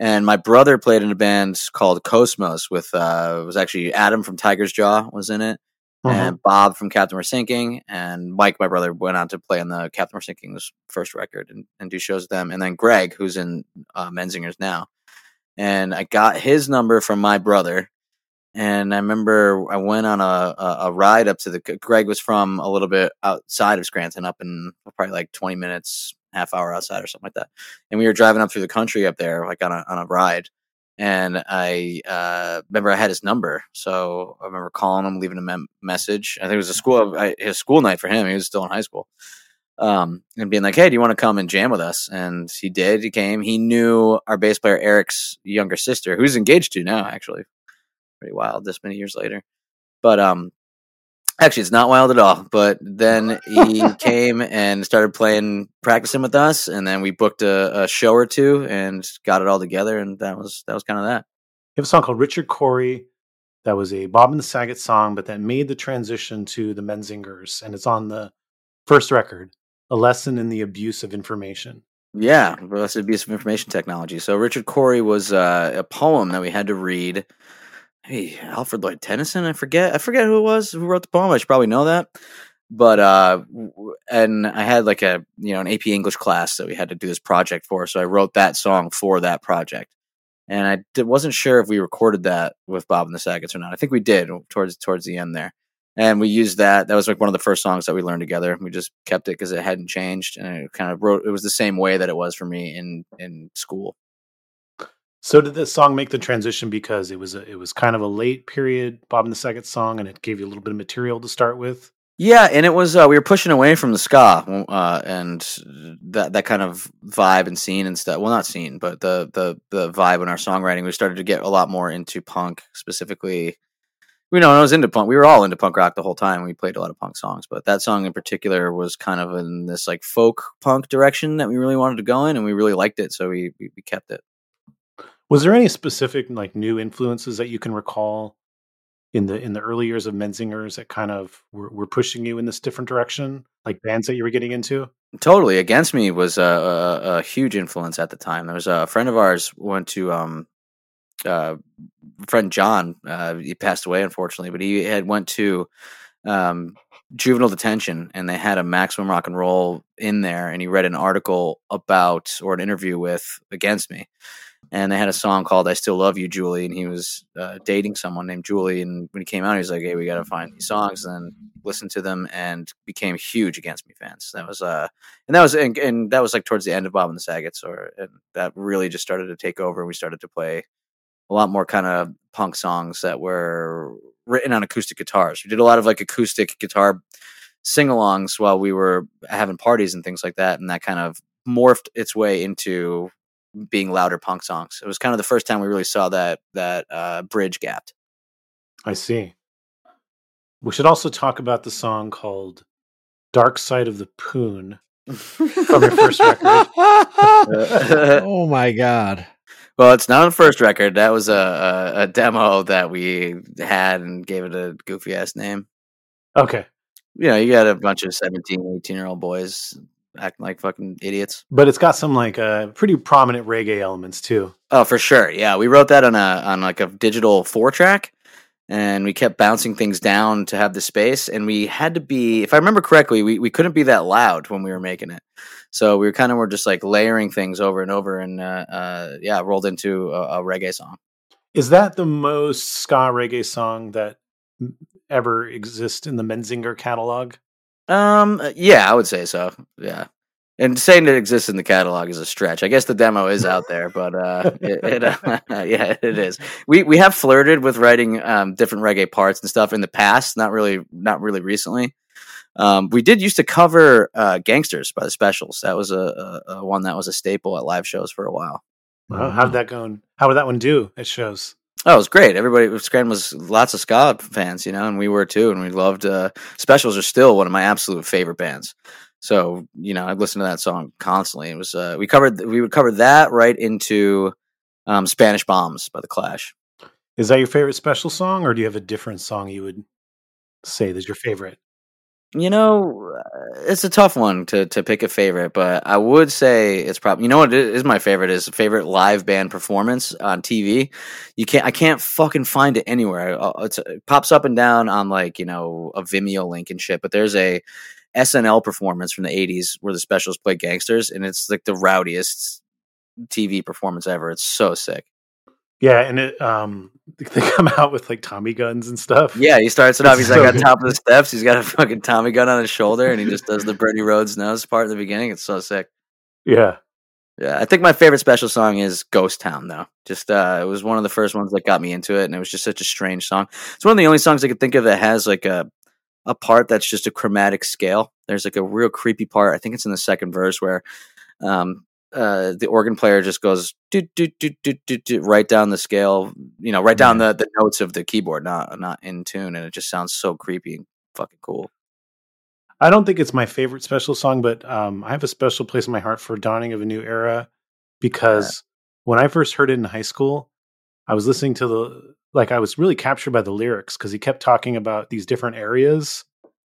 and my brother played in a band called Cosmos with uh it was actually Adam from Tigers Jaw was in it and Bob from Captain We're Sinking and Mike my brother went on to play on the Captain We're Sinking's first record and, and do shows with them and then Greg who's in uh, Menzingers now. And I got his number from my brother and I remember I went on a, a, a ride up to the Greg was from a little bit outside of Scranton up in probably like 20 minutes half hour outside or something like that. And we were driving up through the country up there, like on a on a ride. And I uh, remember I had his number, so I remember calling him, leaving a mem- message. I think it was a school I, his school night for him. He was still in high school, um, and being like, "Hey, do you want to come and jam with us?" And he did. He came. He knew our bass player Eric's younger sister, who's engaged to now. Actually, pretty wild. This many years later, but um, Actually, it's not wild at all. But then *laughs* he came and started playing, practicing with us, and then we booked a, a show or two and got it all together, and that was that was kind of that. You have a song called Richard Cory that was a Bob and the Saget song, but that made the transition to the Menzingers, and it's on the first record, A Lesson in the Abuse of Information. Yeah, that's abuse of information technology. So Richard Cory was uh, a poem that we had to read. Hey, Alfred Lloyd Tennyson, I forget, I forget who it was who wrote the poem. I should probably know that. But uh, and I had like a you know an AP English class that we had to do this project for, so I wrote that song for that project. And I wasn't sure if we recorded that with Bob and the Sagets or not. I think we did towards towards the end there, and we used that. That was like one of the first songs that we learned together. We just kept it because it hadn't changed, and it kind of wrote. It was the same way that it was for me in in school. So did this song make the transition because it was a, it was kind of a late period Bob and the Second song, and it gave you a little bit of material to start with? Yeah, and it was uh, we were pushing away from the ska uh, and that that kind of vibe and scene and stuff. Well, not scene, but the the the vibe in our songwriting. We started to get a lot more into punk, specifically. You know, I was into punk. We were all into punk rock the whole time. We played a lot of punk songs, but that song in particular was kind of in this like folk punk direction that we really wanted to go in, and we really liked it, so we we, we kept it. Was there any specific like new influences that you can recall in the in the early years of Menzingers that kind of were, were pushing you in this different direction, like bands that you were getting into? Totally. Against Me was a, a, a huge influence at the time. There was a friend of ours went to um, uh, friend John. Uh, he passed away unfortunately, but he had went to um, juvenile detention, and they had a maximum rock and roll in there, and he read an article about or an interview with Against Me, and they had a song called "I Still Love You, Julie," and he was uh, dating someone named Julie, and when he came out, he was like, "Hey, we got to find these songs," and listened to them and became huge Against Me fans. That was uh, and that was and, and that was like towards the end of Bob and the Sagets, or and that really just started to take over. And we started to play a lot more kind of punk songs that were written on acoustic guitars. We did a lot of like acoustic guitar sing-alongs while we were having parties and things like that, and that kind of morphed its way into being louder punk songs. It was kind of the first time we really saw that that uh, bridge gapped. I see. We should also talk about the song called "Dark Side of the Poon" from your first record. *laughs* oh my god. Well, it's not on the first record. That was a, a, a demo that we had and gave it a goofy ass name. Okay. You know, you got a bunch of 17, 18 year old boys acting like fucking idiots. But it's got some like uh, pretty prominent reggae elements too. Oh, for sure. Yeah, we wrote that on a on like a digital four track, and we kept bouncing things down to have the space. And we had to be, if I remember correctly, we, we couldn't be that loud when we were making it. So we were kind of were just like layering things over and over, and uh, uh, yeah, rolled into a, a reggae song. Is that the most ska reggae song that ever exists in the Menzinger catalog? Um, uh, yeah, I would say so. Yeah. And saying it exists in the catalog is a stretch. I guess the demo is out there, *laughs* but uh, it, it uh, *laughs* yeah, it is. We we have flirted with writing um, different reggae parts and stuff in the past. Not really, not really recently. Um, we did used to cover uh, "Gangsters" by the Specials. That was a, a, a, one that was a staple at live shows for a while. Wow, how did that go? How would that one do at shows? Oh, it was great. Everybody, Scranton was lots of ska fans, you know, and we were too, and we loved. Uh, Specials are still one of my absolute favorite bands. So you know, I listened to that song constantly. It was uh, we covered we would cover that right into um, Spanish Bombs by the Clash. Is that your favorite special song, or do you have a different song you would say is your favorite? You know, uh, it's a tough one to to pick a favorite, but I would say it's probably you know what is my favorite is favorite live band performance on TV. You can't I can't fucking find it anywhere. Uh, it pops up and down on like you know a Vimeo link and shit. But there's a SNL performance from the '80s where the Specials play gangsters, and it's like the rowdiest TV performance ever. It's so sick. Yeah, and it um *laughs* they come out with like Tommy guns and stuff. Yeah, he starts it off. He's *laughs* so like on top of the steps. He's got a fucking Tommy gun on his shoulder, and he just does the Bernie Rhodes knows part in the beginning. It's so sick. Yeah, yeah. I think my favorite special song is Ghost Town, though. Just uh, it was one of the first ones that got me into it, and it was just such a strange song. It's one of the only songs I could think of that has like a a part that's just a chromatic scale. There's like a real creepy part. I think it's in the second verse where um, uh, the organ player just goes do, do, do, do, do, do, right down the scale, you know, right down the, the notes of the keyboard, not not in tune, and it just sounds so creepy and fucking cool. I don't think it's my favorite special song, but um, I have a special place in my heart for "Dawning of a New Era" because yeah. when I first heard it in high school, I was listening to the like I was really captured by the lyrics because he kept talking about these different areas,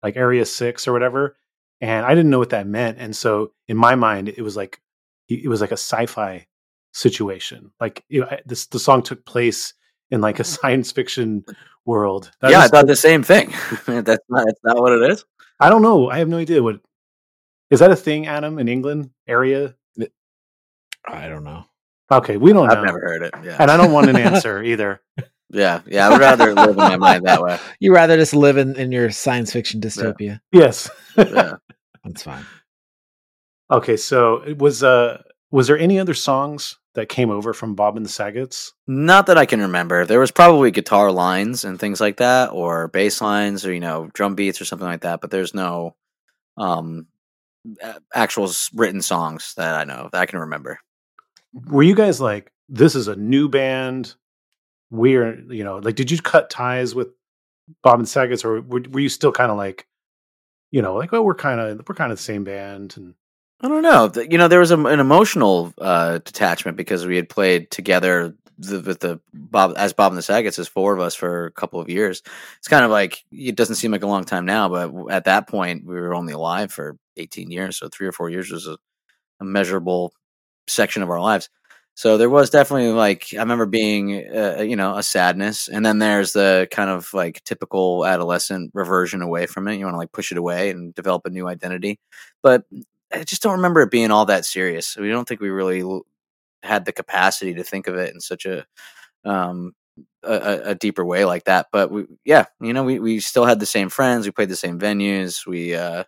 like Area Six or whatever, and I didn't know what that meant, and so in my mind, it was like it was like a sci-fi situation. Like you know, this, the song took place in like a *laughs* science fiction world. That yeah, I thought the same thing. *laughs* that's not that's not what it is. I don't know. I have no idea what is that a thing, Adam, in England area? I don't know. Okay, we don't. I've know. never heard it. Yeah, and I don't want an answer *laughs* either. Yeah, yeah. I would rather live in my mind that way. You rather just live in, in your science fiction dystopia. Yeah. Yes. yeah, that's fine. Okay, so was uh was there any other songs that came over from Bob and the Sagets? Not that I can remember. There was probably guitar lines and things like that, or bass lines, or you know, drum beats or something like that. But there's no um actual written songs that I know that I can remember. Were you guys like, this is a new band? We're you know, like, did you cut ties with Bob and Sagets, or were, were you still kind of like, you know, like, oh, we're kind of we're kind of the same band and I don't know. You know, there was a, an emotional uh, detachment because we had played together the with the Bob as Bob and the Sagets as four of us for a couple of years. It's kind of like it doesn't seem like a long time now, but at that point we were only alive for 18 years, so three or four years was a, a measurable section of our lives. So there was definitely like I remember being uh, you know a sadness, and then there's the kind of like typical adolescent reversion away from it. You want to like push it away and develop a new identity, but I just don't remember it being all that serious. We don't think we really had the capacity to think of it in such a um a, a deeper way like that. But we, yeah, you know, we we still had the same friends. We played the same venues. We uh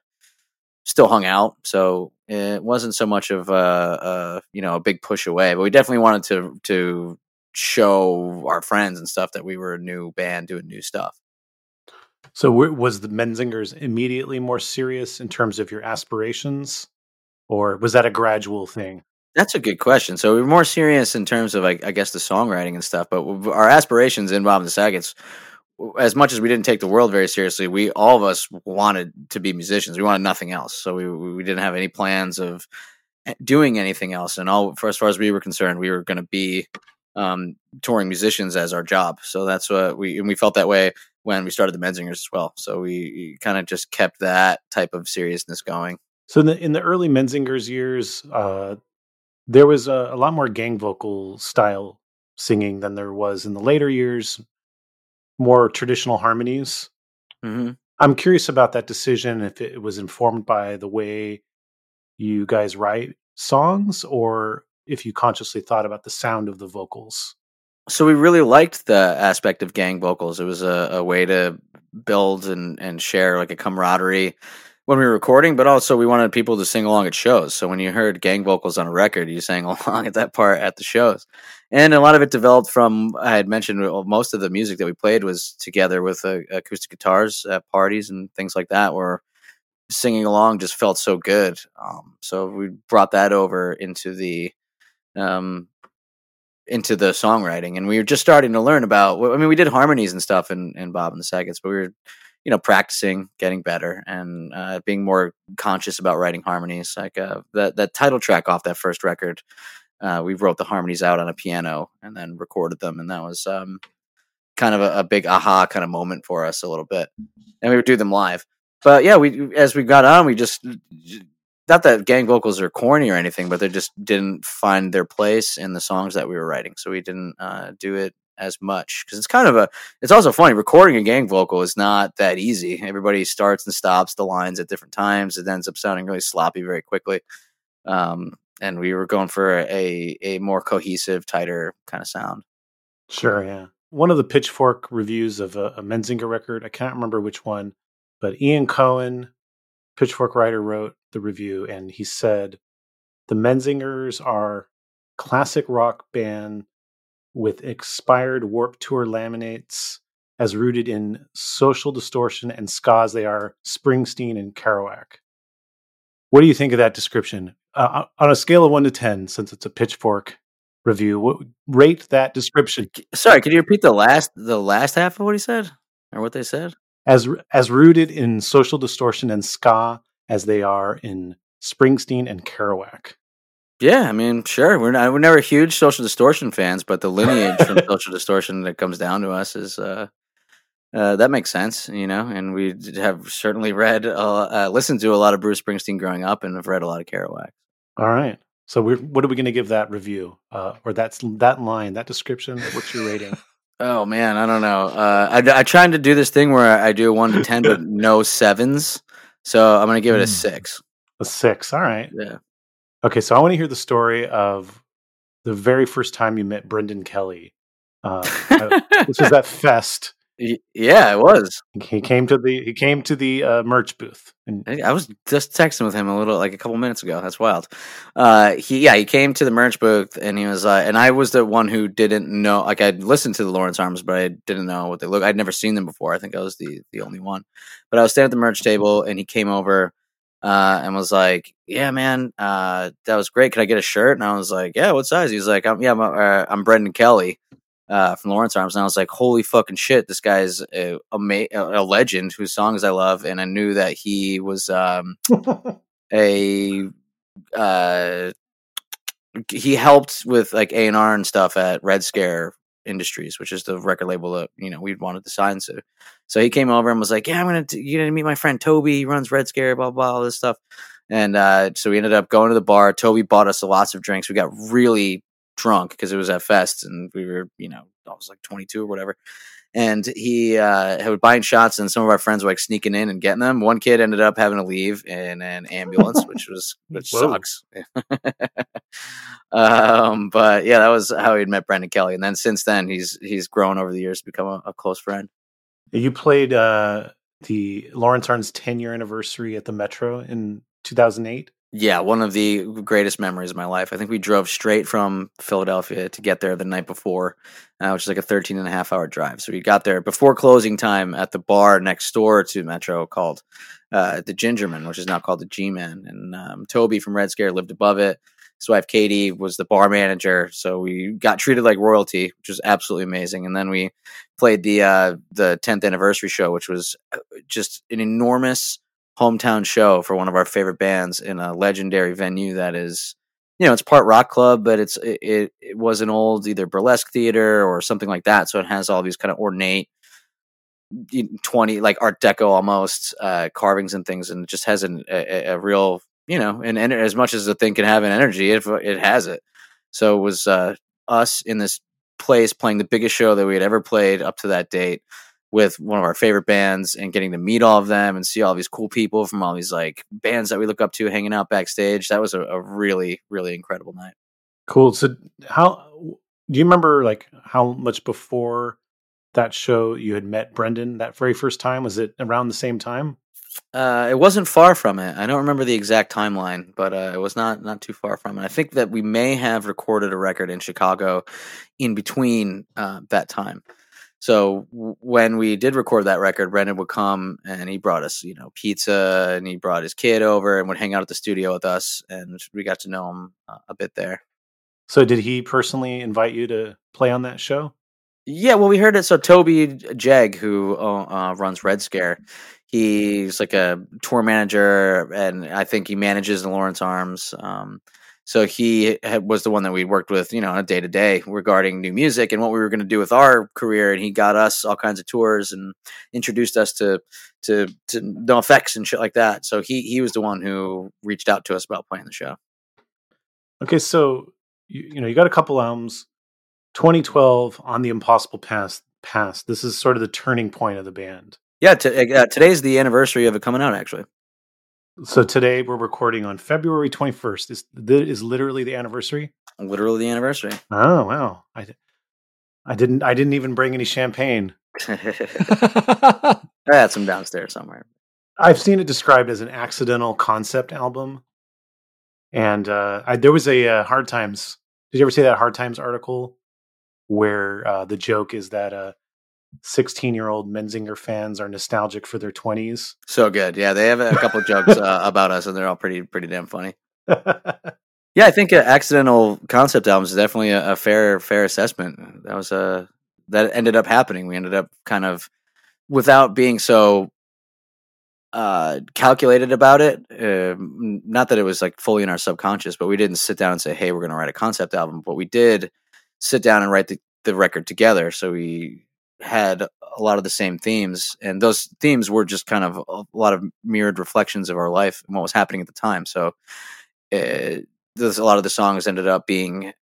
still hung out. So it wasn't so much of a, a you know a big push away, but we definitely wanted to to show our friends and stuff that we were a new band doing new stuff. So was the Menzingers immediately more serious in terms of your aspirations, or was that a gradual thing? That's a good question. So we are more serious in terms of, like, I guess, the songwriting and stuff. But our aspirations in Bob the Sagets, as much as we didn't take the world very seriously, we all of us wanted to be musicians. We wanted nothing else. So we we didn't have any plans of eh, doing anything else. And all for as far as we were concerned, we were going to be um, touring musicians as our job. So that's what we and we felt that way when we started the Menzingers as well. So we kind of just kept that type of seriousness going. So in the, in the early Menzingers years, uh, there was a, a, lot more gang vocal style singing than there was in the later years, more traditional harmonies. Mm-hmm. I'm curious about that decision, if it was informed by the way you guys write songs or if you consciously thought about the sound of the vocals. So we really liked the aspect of gang vocals. It was a, a way to build and, and share like a camaraderie when we were recording, but also we wanted people to sing along at shows. So when you heard gang vocals on a record, you sang *laughs* along at that part at the shows. And a lot of it developed from I had mentioned most of the music that we played was together with uh, acoustic guitars at parties and things like that, where singing along just felt so good. Um, so we brought that over into the um, into the songwriting, and we were just starting to learn about. I mean, we did harmonies and stuff in, in Bob and the Sagets, but we were you know practicing getting better and uh, being more conscious about writing harmonies like uh, that that title track off that first record uh, we wrote the harmonies out on a piano and then recorded them and that was um, kind of a, a, big aha kind of moment for us a little bit. And we would do them live. But yeah we as we got on we just not that gang vocals are corny or anything but they just didn't find their place in the songs that we were writing so we didn't uh, do it as much because it's kind of a it's also funny recording a gang vocal is not that easy. Everybody starts and stops the lines at different times. It ends up sounding really sloppy very quickly. Um, and we were going for a a more cohesive tighter kind of sound. Sure yeah. One of the pitchfork reviews of a, a menzinger record i can't remember which one but ian cohen pitchfork writer wrote the review and he said the menzingers are classic rock band with expired Warped Tour laminates as rooted in social distortion and ska as they are Springsteen and Kerouac. What do you think of that description? Uh, on a scale of one to 10, since it's a pitchfork review, what, rate that description. Sorry, could you repeat the last the last half of what he said or what they said? As as rooted in social distortion and ska as they are in Springsteen and Kerouac. Yeah, I mean, sure. We're not, we're never huge Social Distortion fans, but the lineage from *laughs* Social Distortion that comes down to us is uh, uh, that makes sense, you know. And we have certainly read, uh, uh, listened to a lot of Bruce Springsteen growing up, and have read a lot of Kerouac. All right. So, we're, what are we going to give that review, uh, or that's that line, that description? What's your rating? *laughs* oh man, I don't know. Uh, I I trying to do this thing where I do a one to ten, but *laughs* no sevens. So I'm going to give it a hmm. six. A six. All right. Yeah. Okay, so I want to hear the story of the very first time you met Brendan Kelly. Uh, *laughs* this was that fest. Yeah, it was. He came to the he came to the uh, merch booth. And I was just texting with him a little like a couple minutes ago. That's wild. Uh, he yeah he came to the merch booth and he was uh, and I was the one who didn't know like I'd listened to the Lawrence Arms but I didn't know what they look. I'd never seen them before. I think I was the the only one. But I was standing at the merch table and he came over uh, and was like, "Yeah, man, uh, that was great. Can I get a shirt?" And I was like, "Yeah, what size?" He's like, "I'm yeah, I'm, uh, I'm Brendan Kelly uh, from Lawrence Arms." And I was like, "Holy fucking shit! This guy's a, a, a legend whose songs I love." And I knew that he was um, *laughs* a uh, he helped with like A and R and stuff at Red Scare Industries, which is the record label that you know we'd wanted to sign to. So he came over and was like, "Yeah, I'm gonna t- you gonna meet my friend Toby. He runs Red Scare, blah blah, all this stuff." And uh, so we ended up going to the bar. Toby bought us lots of drinks. We got really drunk because it was at Fest, and we were you know I was like 22 or whatever. And he uh, was buying shots, and some of our friends were like sneaking in and getting them. One kid ended up having to leave in an ambulance, which was *laughs* which Whoa. sucks. *laughs* um, but yeah, that was how he met Brendan Kelly, and then since then he's he's grown over the years to become a, a close friend. You played uh, the Lawrence Arms 10 year anniversary at the Metro in 2008. Yeah, one of the greatest memories of my life. I think we drove straight from Philadelphia to get there the night before, uh, which is like a 13 and a half hour drive. So we got there before closing time at the bar next door to Metro called uh, the Gingerman, which is now called the G Man. And um, Toby from Red Scare lived above it. His wife Katie was the bar manager, so we got treated like royalty, which was absolutely amazing. And then we played the uh, the 10th anniversary show, which was uh, just an enormous hometown show for one of our favorite bands in a legendary venue that is you know it's part rock club but it's it, it, it was an old either burlesque theater or something like that so it has all these kind of ornate 20 like art deco almost uh carvings and things and it just has an, a- a real you know and, as much as the thing can have an energy it, it has it so it was uh us in this place playing the biggest show that we had ever played up to that date with one of our favorite bands and getting to meet all of them and see all these cool people from all these like bands that we look up to hanging out backstage. That was a, a really, really incredible night. Cool. So, how do you remember like how much before that show you had met Brendan that very first time? Was it around the same time? Uh, it wasn't far from it. I don't remember the exact timeline, but uh, it was not not too far from it. I think that we may have recorded a record in Chicago in between uh, that time. So w- when we did record that record, Brendan would come and he brought us, you know, pizza, and he brought his kid over and would hang out at the studio with us, and we got to know him uh, a bit there. So, did he personally invite you to play on that show? Yeah, well, we heard it. So Toby Jeg, who uh, uh, runs Red Scare, he's like a tour manager, and I think he manages the Lawrence Arms. Um, so he had, was the one that we worked with, you know, on a day to day regarding new music and what we were going to do with our career. And he got us all kinds of tours and introduced us to to to NOFX and shit like that. So he he was the one who reached out to us about playing the show. Okay, so you, you know you got a couple albums. 2012 on the Impossible Past. Past. This is sort of the turning point of the band. Yeah, t- uh, today's the anniversary of it coming out. Actually, So today we're recording on February 21st. Is that is literally the anniversary? literally the anniversary. Oh wow! I, I didn't I didn't even bring any champagne. *laughs* *laughs* I had some downstairs somewhere. I've seen it described as an accidental concept album, and uh, I, there was a uh, Hard Times. Did you ever see that Hard Times article where uh, the joke is that uh, 16 year old Menzinger fans are nostalgic for their 20s? So good. Yeah, they have a couple *laughs* jokes uh, about us, and they're all pretty pretty damn funny. *laughs* Yeah, I think uh, accidental concept albums is definitely a, a fair fair assessment. That was a that ended up happening. We ended up kind of without being so uh calculated about it uh, not that it was like fully in our subconscious but we didn't sit down and say hey we're going to write a concept album but we did sit down and write the, the record together so we had a lot of the same themes and those themes were just kind of a lot of mirrored reflections of our life and what was happening at the time. So uh, there's a lot of the songs ended up being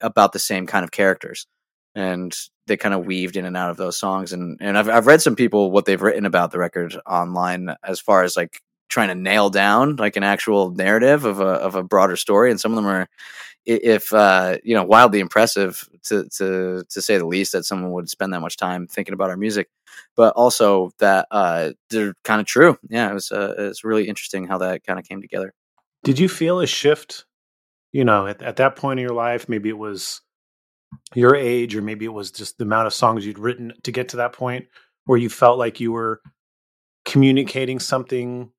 about the same kind of characters and they kind of weaved in and out of those songs and and I've I've read some people what they've written about the record online as far as like trying to nail down like an actual narrative of a of a broader story. And some of them are if uh you know wildly impressive to to to say the least that someone would spend that much time thinking about our music. But also that uh they're kind of true. Yeah it was uh, it's really interesting how that kind of came together. Did you feel a shift? You know, at, at that point in your life, maybe it was your age, or maybe it was just the amount of songs you'd written to get to that point where you felt like you were communicating something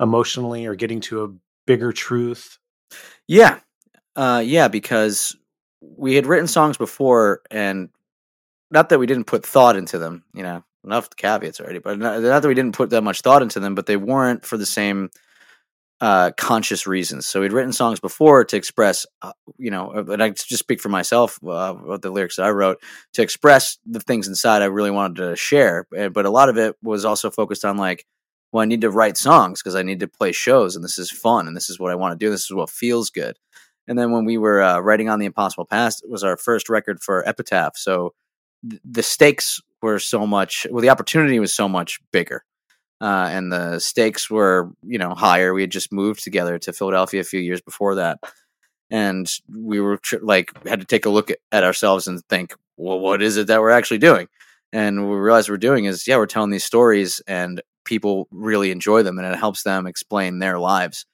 emotionally or getting to a bigger truth. Yeah. Uh, yeah, because we had written songs before, and not that we didn't put thought into them, you know, enough caveats already, but not, not that we didn't put that much thought into them, but they weren't for the same uh, conscious reasons. So we'd written songs before to express, uh, you know, and I just speak for myself, uh, the lyrics that I wrote to express the things inside I really wanted to share. Eh, but a lot of it was also focused on like, well, I need to write songs because I need to play shows, and this is fun, and this is what I want to do. This is what feels good. And then when we were uh, writing on the Impossible Past, it was our first record for Epitaph. So th- the stakes were so much. Well, the opportunity was so much bigger uh, and the stakes were you know higher. We had just moved together to Philadelphia a few years before that, and we were tr- like had to take a look at ourselves and think, well, what is it that we're actually doing? And we realized we're doing is, yeah, we're telling these stories, and people really enjoy them, and it helps them explain their lives.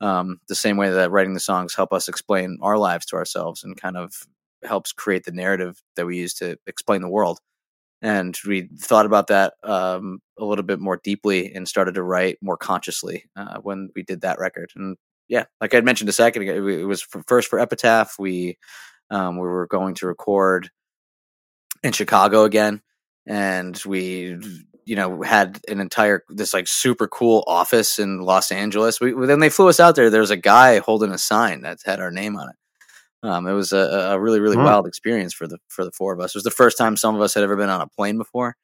Um, the same way that writing the songs help us explain our lives to ourselves, and kind of helps create the narrative that we use to explain the world and we thought about that um, a little bit more deeply and started to write more consciously uh, when we did that record. And yeah, like I mentioned a second ago, it was first for Epitaph. We um, we were going to record in Chicago again, and we you know had an entire this like super cool office in Los Angeles. We then they flew us out there. There was a guy holding a sign that had our name on it. Um, it was a, a really really mm. wild experience for the for the four of us. It was the first time some of us had ever been on a plane before.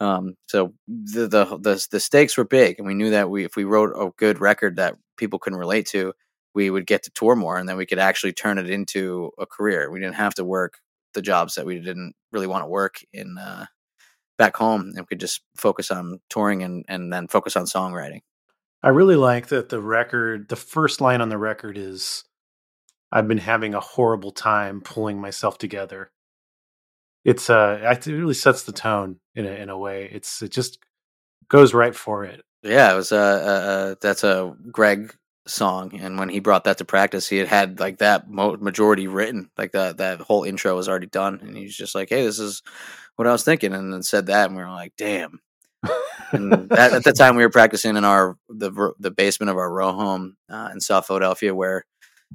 Um, so the, the the the stakes were big, and we knew that we if we wrote a good record that people couldn't relate to, we would get to tour more, and then we could actually turn it into a career. We didn't have to work the jobs that we didn't really want to work in uh, back home, and we could just focus on touring and and then focus on songwriting. I really like that the record, the first line on the record is I've been having a horrible time pulling myself together. It's uh, it really sets the tone in a in a way. It's it just goes right for it. Yeah, it was uh, uh, uh that's a Greg song, and when he brought that to practice, he had had like that mo- majority written, like that that whole intro was already done, and he's just like, "Hey, this is what I was thinking," and then said that, and we were like, "Damn." and that, at the *laughs* time, we were practicing in our the the basement of our row home uh, in South Philadelphia, where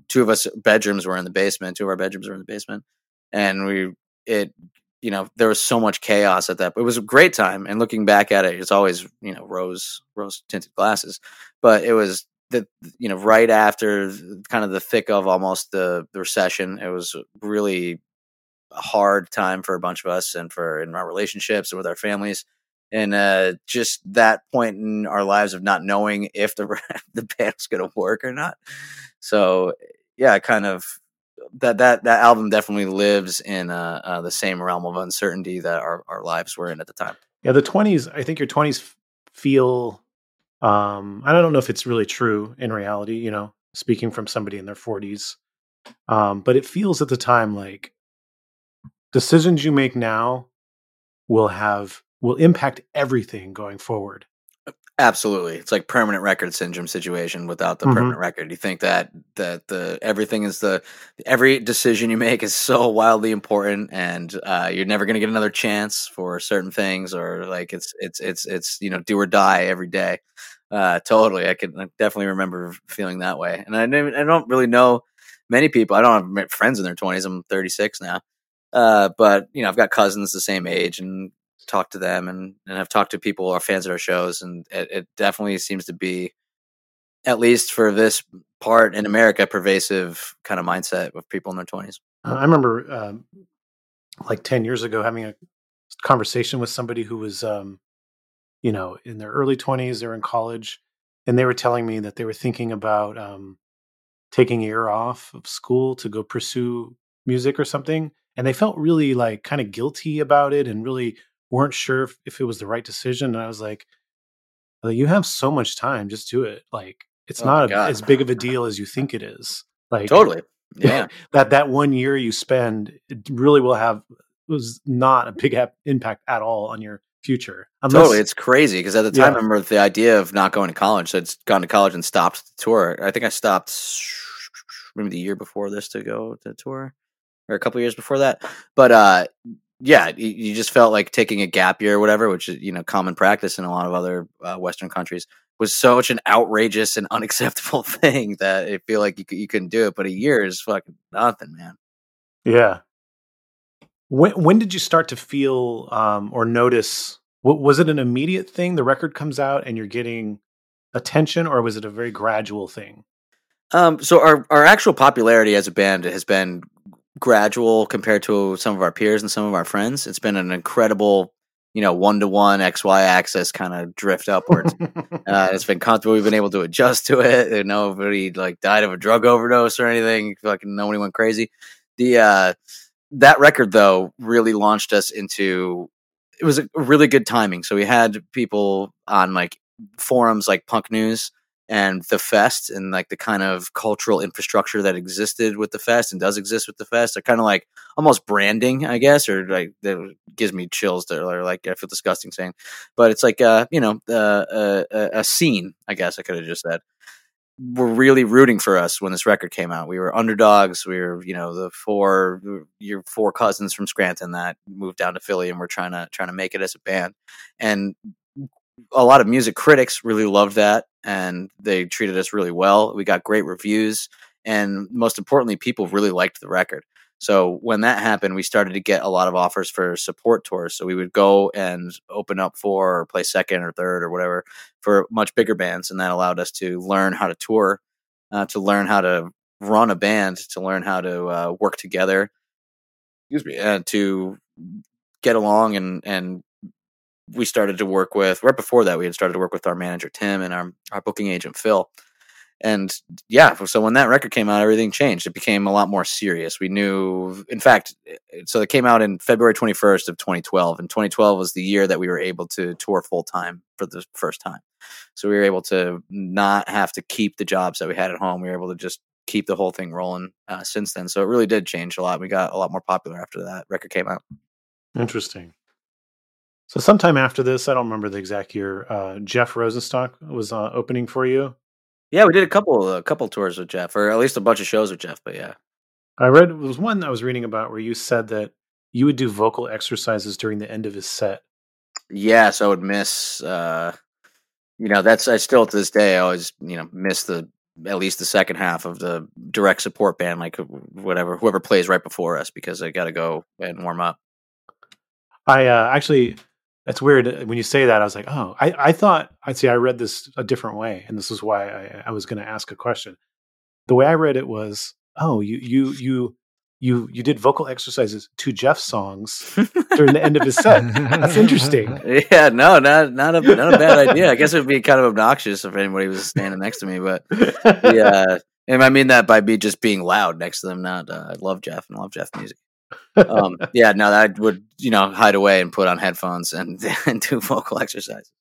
two of us bedrooms were in the basement. Two of our bedrooms were in the basement, and we it you know there was so much chaos at that. But it was a great time, and looking back at it, it's always you know rose rose tinted glasses. But it was the you know right after kind of the thick of almost the, the recession. It was really a hard time for a bunch of us and for in our relationships and with our families and uh, just that point in our lives of not knowing if the *laughs* the band's going to work or not. So yeah, kind of that that that album definitely lives in uh, uh, the same realm of uncertainty that our our lives were in at the time. Yeah, the twenties. I think your twenties feel. Um, I don't know if it's really true in reality. You know, speaking from somebody in their forties, um, but it feels at the time like decisions you make now will have will impact everything going forward. Absolutely, it's like permanent record syndrome situation without the mm-hmm. permanent record. You think that that the everything is the every decision you make is so wildly important, and uh, you're never going to get another chance for certain things, or like it's it's it's it's you know do or die every day. Uh, totally, I can definitely remember feeling that way, and I I don't really know many people. I don't have friends in their twenties. I'm 36 now, uh, but you know I've got cousins the same age, and talked to them and, and I've talked to people, our fans at our shows, and it, it definitely seems to be, at least for this part in America, pervasive kind of mindset with people in their 20s. Uh, I remember um, like 10 years ago having a conversation with somebody who was, um, you know, in their early 20s, they're in college, and they were telling me that they were thinking about um, taking a year off of school to go pursue music or something. And they felt really like kind of guilty about it and really weren't sure if, if it was the right decision. And I was like, you have so much time, just do it. Like it's oh not a, as big of a deal as you think it is. Like totally. *laughs* Yeah. that that one year you spend it really will have was not a big ap- impact at all on your future. Unless, totally, it's crazy because at the time, yeah. I remember the idea of not going to college. So it's gone to college and stopped the tour. I think I stopped maybe the year before this to go to tour, or a couple years before that. But uh, yeah, you just felt like taking a gap year or whatever, which is you know common practice in a lot of other uh, Western countries, was such an outrageous and *laughs* unacceptable thing that it feel like you you couldn't do it. But a year is fucking nothing, man. Yeah. When when did you start to feel um, or notice? What, was it an immediate thing? The record comes out and you're getting attention, or was it a very gradual thing? Um, so our our actual popularity as a band has been gradual compared to some of our peers and some of our friends. It's been an incredible, you know, one to one X Y axis kind of drift upwards. *laughs* uh, it's been comfortable. We've been able to adjust to it. And nobody like died of a drug overdose or anything. Fucking nobody went crazy. The uh, that record though really launched us into. It was a really good timing. So we had people on like forums like Punk News and the fest and like the kind of cultural infrastructure that existed with the fest and does exist with the fest are kind of like almost branding, I guess, or like that gives me chills to or like I feel disgusting saying, but it's like uh you know uh, uh, a scene, I guess I could have just said. Were really rooting for us when this record came out. We were underdogs. We were, you know, the four your four cousins from Scranton that moved down to Philly and we're trying to trying to make it as a band. And a lot of music critics really loved that and they treated us really well. We got great reviews and most importantly people really liked the record. So when that happened, we started to get a lot of offers for support tours. So we would go and open up for or play second or third or whatever for much bigger bands, and that allowed us to learn how to tour, uh, to learn how to run a band, to learn how to uh, work together. Excuse me, and to get along and and we started to work with right before that we had started to work with our manager tim and our, our booking agent phil. And yeah so when that record came out everything changed. It became a lot more serious. We knew in fact so it came out in february 21st of 2012 and 2012 was the year that we were able to tour full time for the first time. So we were able to not have to keep the jobs that we had at home. We were able to just keep the whole thing rolling uh, since then. So it really did change a lot. We got a lot more popular after that record came out. Interesting so sometime after this, I don't remember the exact year. Uh, Jeff Rosenstock was uh, opening for you. Yeah, we did a couple a couple tours with Jeff, or at least a bunch of shows with Jeff. But yeah, I read it was one I was reading about where you said that you would do vocal exercises during the end of his set. Yeah, so I would miss. Uh, you know, that's I still to this day I always you know miss the at least the second half of the direct support band, like whatever whoever plays right before us, because I got to go and warm up. I uh, actually that's weird uh, when you say that. I was like, oh, I, I thought I'd see. I read this a different way, and this is why I, I was going to ask a question. The way I read it was, oh, you you you you you did vocal exercises to Jeff's songs during the end of his set. That's interesting. *laughs* Yeah, no, not not a not a bad idea. I guess it would be kind of obnoxious if anybody was standing next to me, but *laughs* yeah. And I mean that by me just being loud next to them. Not uh, I love Jeff and love Jeff music um, yeah, no, I would you know hide away and put on headphones and, *laughs* and do vocal exercises.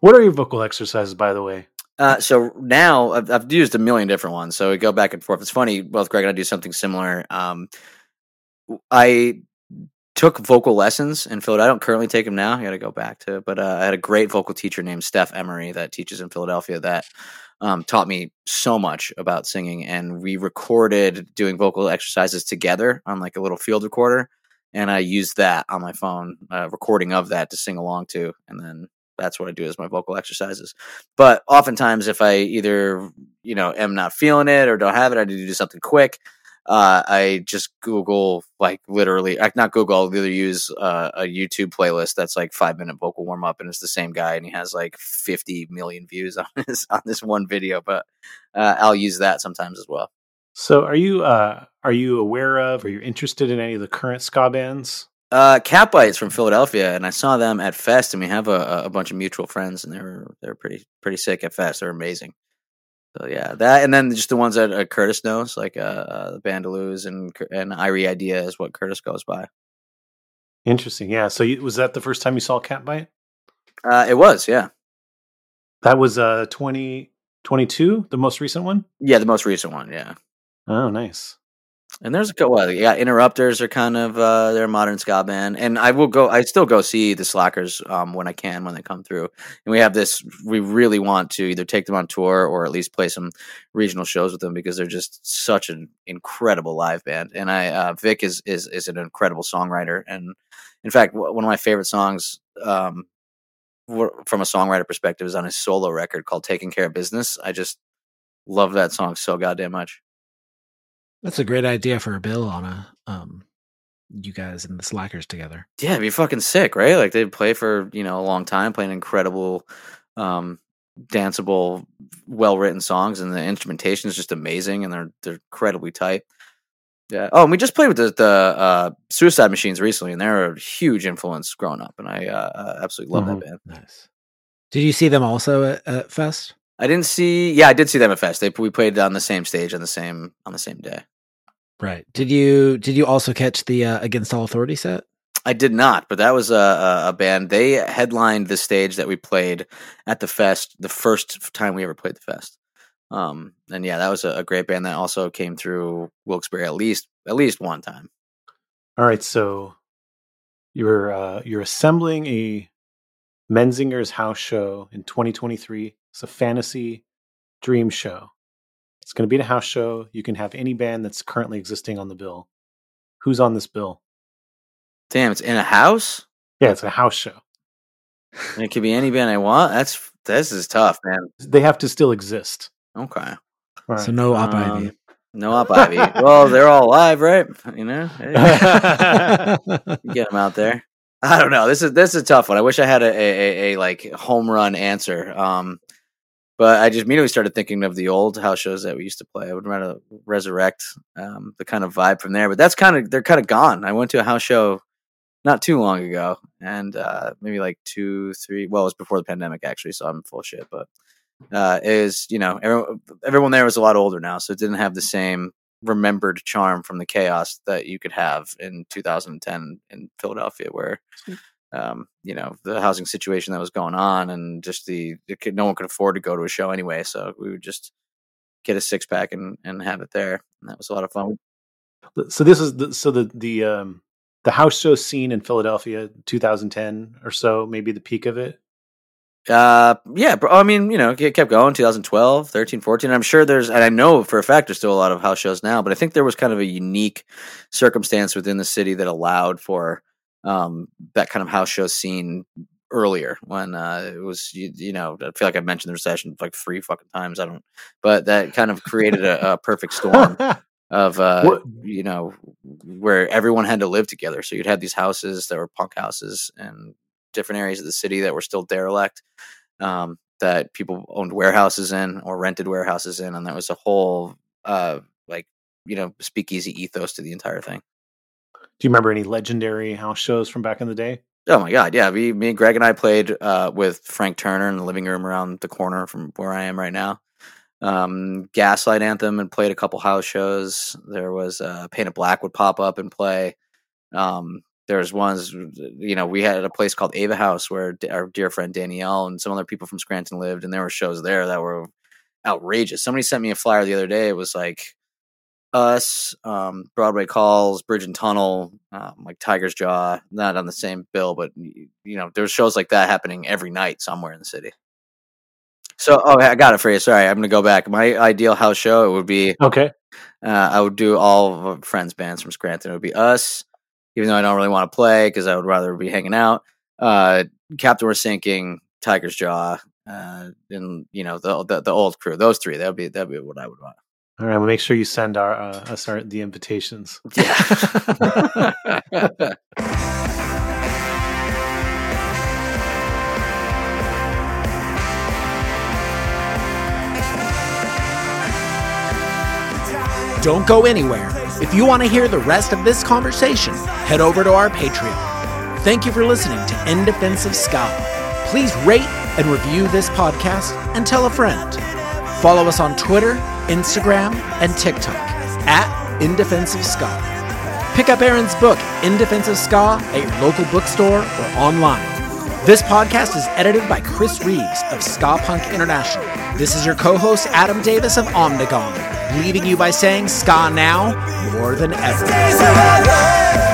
What are your vocal exercises, by the way? Uh, so now I've, I've, used a million different ones. So we go back and forth. It's funny. Both Greg and I do something similar. Um, I took vocal lessons in Philadelphia. I don't currently take them now. I got to go back to, it. but uh, I had a great vocal teacher named Steph Emery that teaches in Philadelphia that um, taught me so much about singing. And we recorded doing vocal exercises together on like a little field recorder. And I used that on my phone, uh, recording of that to sing along to. And then that's what I do as my vocal exercises. But oftentimes, if I either, you know, am not feeling it or don't have it, I do something quick uh, I just Google like literally, not Google. I'll either use uh, a YouTube playlist that's like five minute vocal warm up, and it's the same guy, and he has like fifty million views *laughs* on this on this one video. But uh, I'll use that sometimes as well. So, are you uh, are you aware of, or you interested in any of the current ska bands? Uh, Catbite's from Philadelphia, and I saw them at Fest, and we have a, a bunch of mutual friends, and they were they're pretty pretty sick at Fest. They're amazing. So yeah, that and then just the ones that uh, Curtis knows, like uh, uh the Bandaloos and and Irie Idea is what Curtis goes by. Interesting. Yeah. So you, was that the first time you saw Catbite? Uh, it was. Yeah. That was uh twenty twenty two, the most recent one. Yeah, the most recent one. Yeah. Oh, nice. And there's a couple. Well, yeah, Interrupters are kind of uh, they're a modern ska band, and I will go. I still go see the Slackers um, when I can when they come through. And we have this. We really want to either take them on tour or at least play some regional shows with them because they're just such an incredible live band. And I uh, Vic is is is an incredible songwriter, and in fact, one of my favorite songs. Um, from a songwriter perspective, is on his solo record called "Taking Care of Business." I just love that song so goddamn much. That's a great idea for a bill on a um you guys and the slackers together. Yeah, it'd be fucking sick, right? Like they'd play for, you know, a long time, playing incredible um danceable, well written songs, and the instrumentation is just amazing, and they're they're incredibly tight. Yeah. Oh, and we just played with the, the uh, Suicide Machines recently, and they're a huge influence growing up, and I uh, uh absolutely love Mhm. that band. Nice. Did you see them also at, at Fest? I didn't see. Yeah, I did see them at Fest. They we played on the same stage on the same on the same day. Right. Did you did you also catch the uh, Against All Authority set? I did not, but that was a, a, a band. They headlined the stage that we played at the fest the first time we ever played the fest. Um, and yeah, that was a, a great band that also came through Wilkes-Barre at least at least one time. All right, so you're uh, you're assembling a Menzinger's house show in 2023. It's a fantasy dream show. It's going to be at a house show. You can have any band that's currently existing on the bill. Who's on this bill? Damn, it's in a house. Yeah, it's a house show. And it could be any band I want. That's this is tough, man. They have to still exist. Okay, All right. So no Op Um, Ivy. no Op Ivy. well, they're all alive, right? You know, Hey, *laughs* get them out there. I don't know. This is this is a tough one. I wish I had a, a, a, a like home run answer. Um, but I just immediately started thinking of the old house shows that we used to play. I would rather resurrect um, the kind of vibe from there. But that's kind of they're kind of gone. I went to a house show not too long ago, and uh, maybe like two, three. Well, it was before the pandemic actually, so I'm full shit. But uh, is you know everyone, everyone there was a lot older now, so it didn't have the same remembered charm from the chaos that you could have in 2010 in Philadelphia, where um, you know the housing situation that was going on, and just the could, no one could afford to go to a show anyway, so we would just get a six pack and and have it there, and that was a lot of fun. So this is the, so the the um the house show scene in Philadelphia, 2010 or so, maybe the peak of it. Uh, yeah, I mean, you know, it kept going 2012, 13, 14. I'm sure there's, and I know for a fact there's still a lot of house shows now, but I think there was kind of a unique circumstance within the city that allowed for um, that kind of house show scene earlier when uh, it was, you, you know, I feel like I've mentioned the recession like three fucking times. I don't, but that kind of created a, a perfect storm *laughs* of uh you know where everyone had to live together so you'd have these houses that were punk houses and different areas of the city that were still derelict um that people owned warehouses in or rented warehouses in and that was a whole uh like you know speakeasy ethos to the entire thing Do you remember any legendary house shows from back in the day? oh my god yeah we, me greg and i played uh with frank turner in the living room around the corner from where i am right now um, Gaslight Anthem and played a couple house shows. There was uh, Paint It Black would pop up and play. Um, was ones, you know, we had a place called Ava House where our dear friend Danielle and some other people from Scranton lived, and there were shows there that were outrageous. Somebody sent me a flyer the other day. It was like us, um, Broadway Calls, Bridge and Tunnel, um, like Tigers Jaw, not on the same bill, but you know, there's shows like that happening every night somewhere in the city. So, oh, I got it for you. Sorry, I'm gonna go back. My ideal house show it would be Okay. uh, I would do all of friends' bands from Scranton. It would be us, even though I don't really want to play because I would rather be hanging out. Uh, Captain We're Sinking, Tigers Jaw, uh, and you know the, the the old crew. Those three. That would be that would be what I would want. All right. Well, make sure you send our uh, us our the invitations. Yeah. *laughs* Don't go anywhere. If you want to hear the rest of this conversation, head over to our Patreon. Thank you for listening to In Defense of Ska. Please rate and review this podcast and tell a friend. Follow us on Twitter, Instagram, and TikTok at In Defense of Ska. Pick up Aaron's book, In Defense of Ska, at your local bookstore or online. This podcast is edited by Chris Reeves of Ska Punk International. This is your co host, Adam Davis of Omnigone, leaving you by saying Ska now more than ever.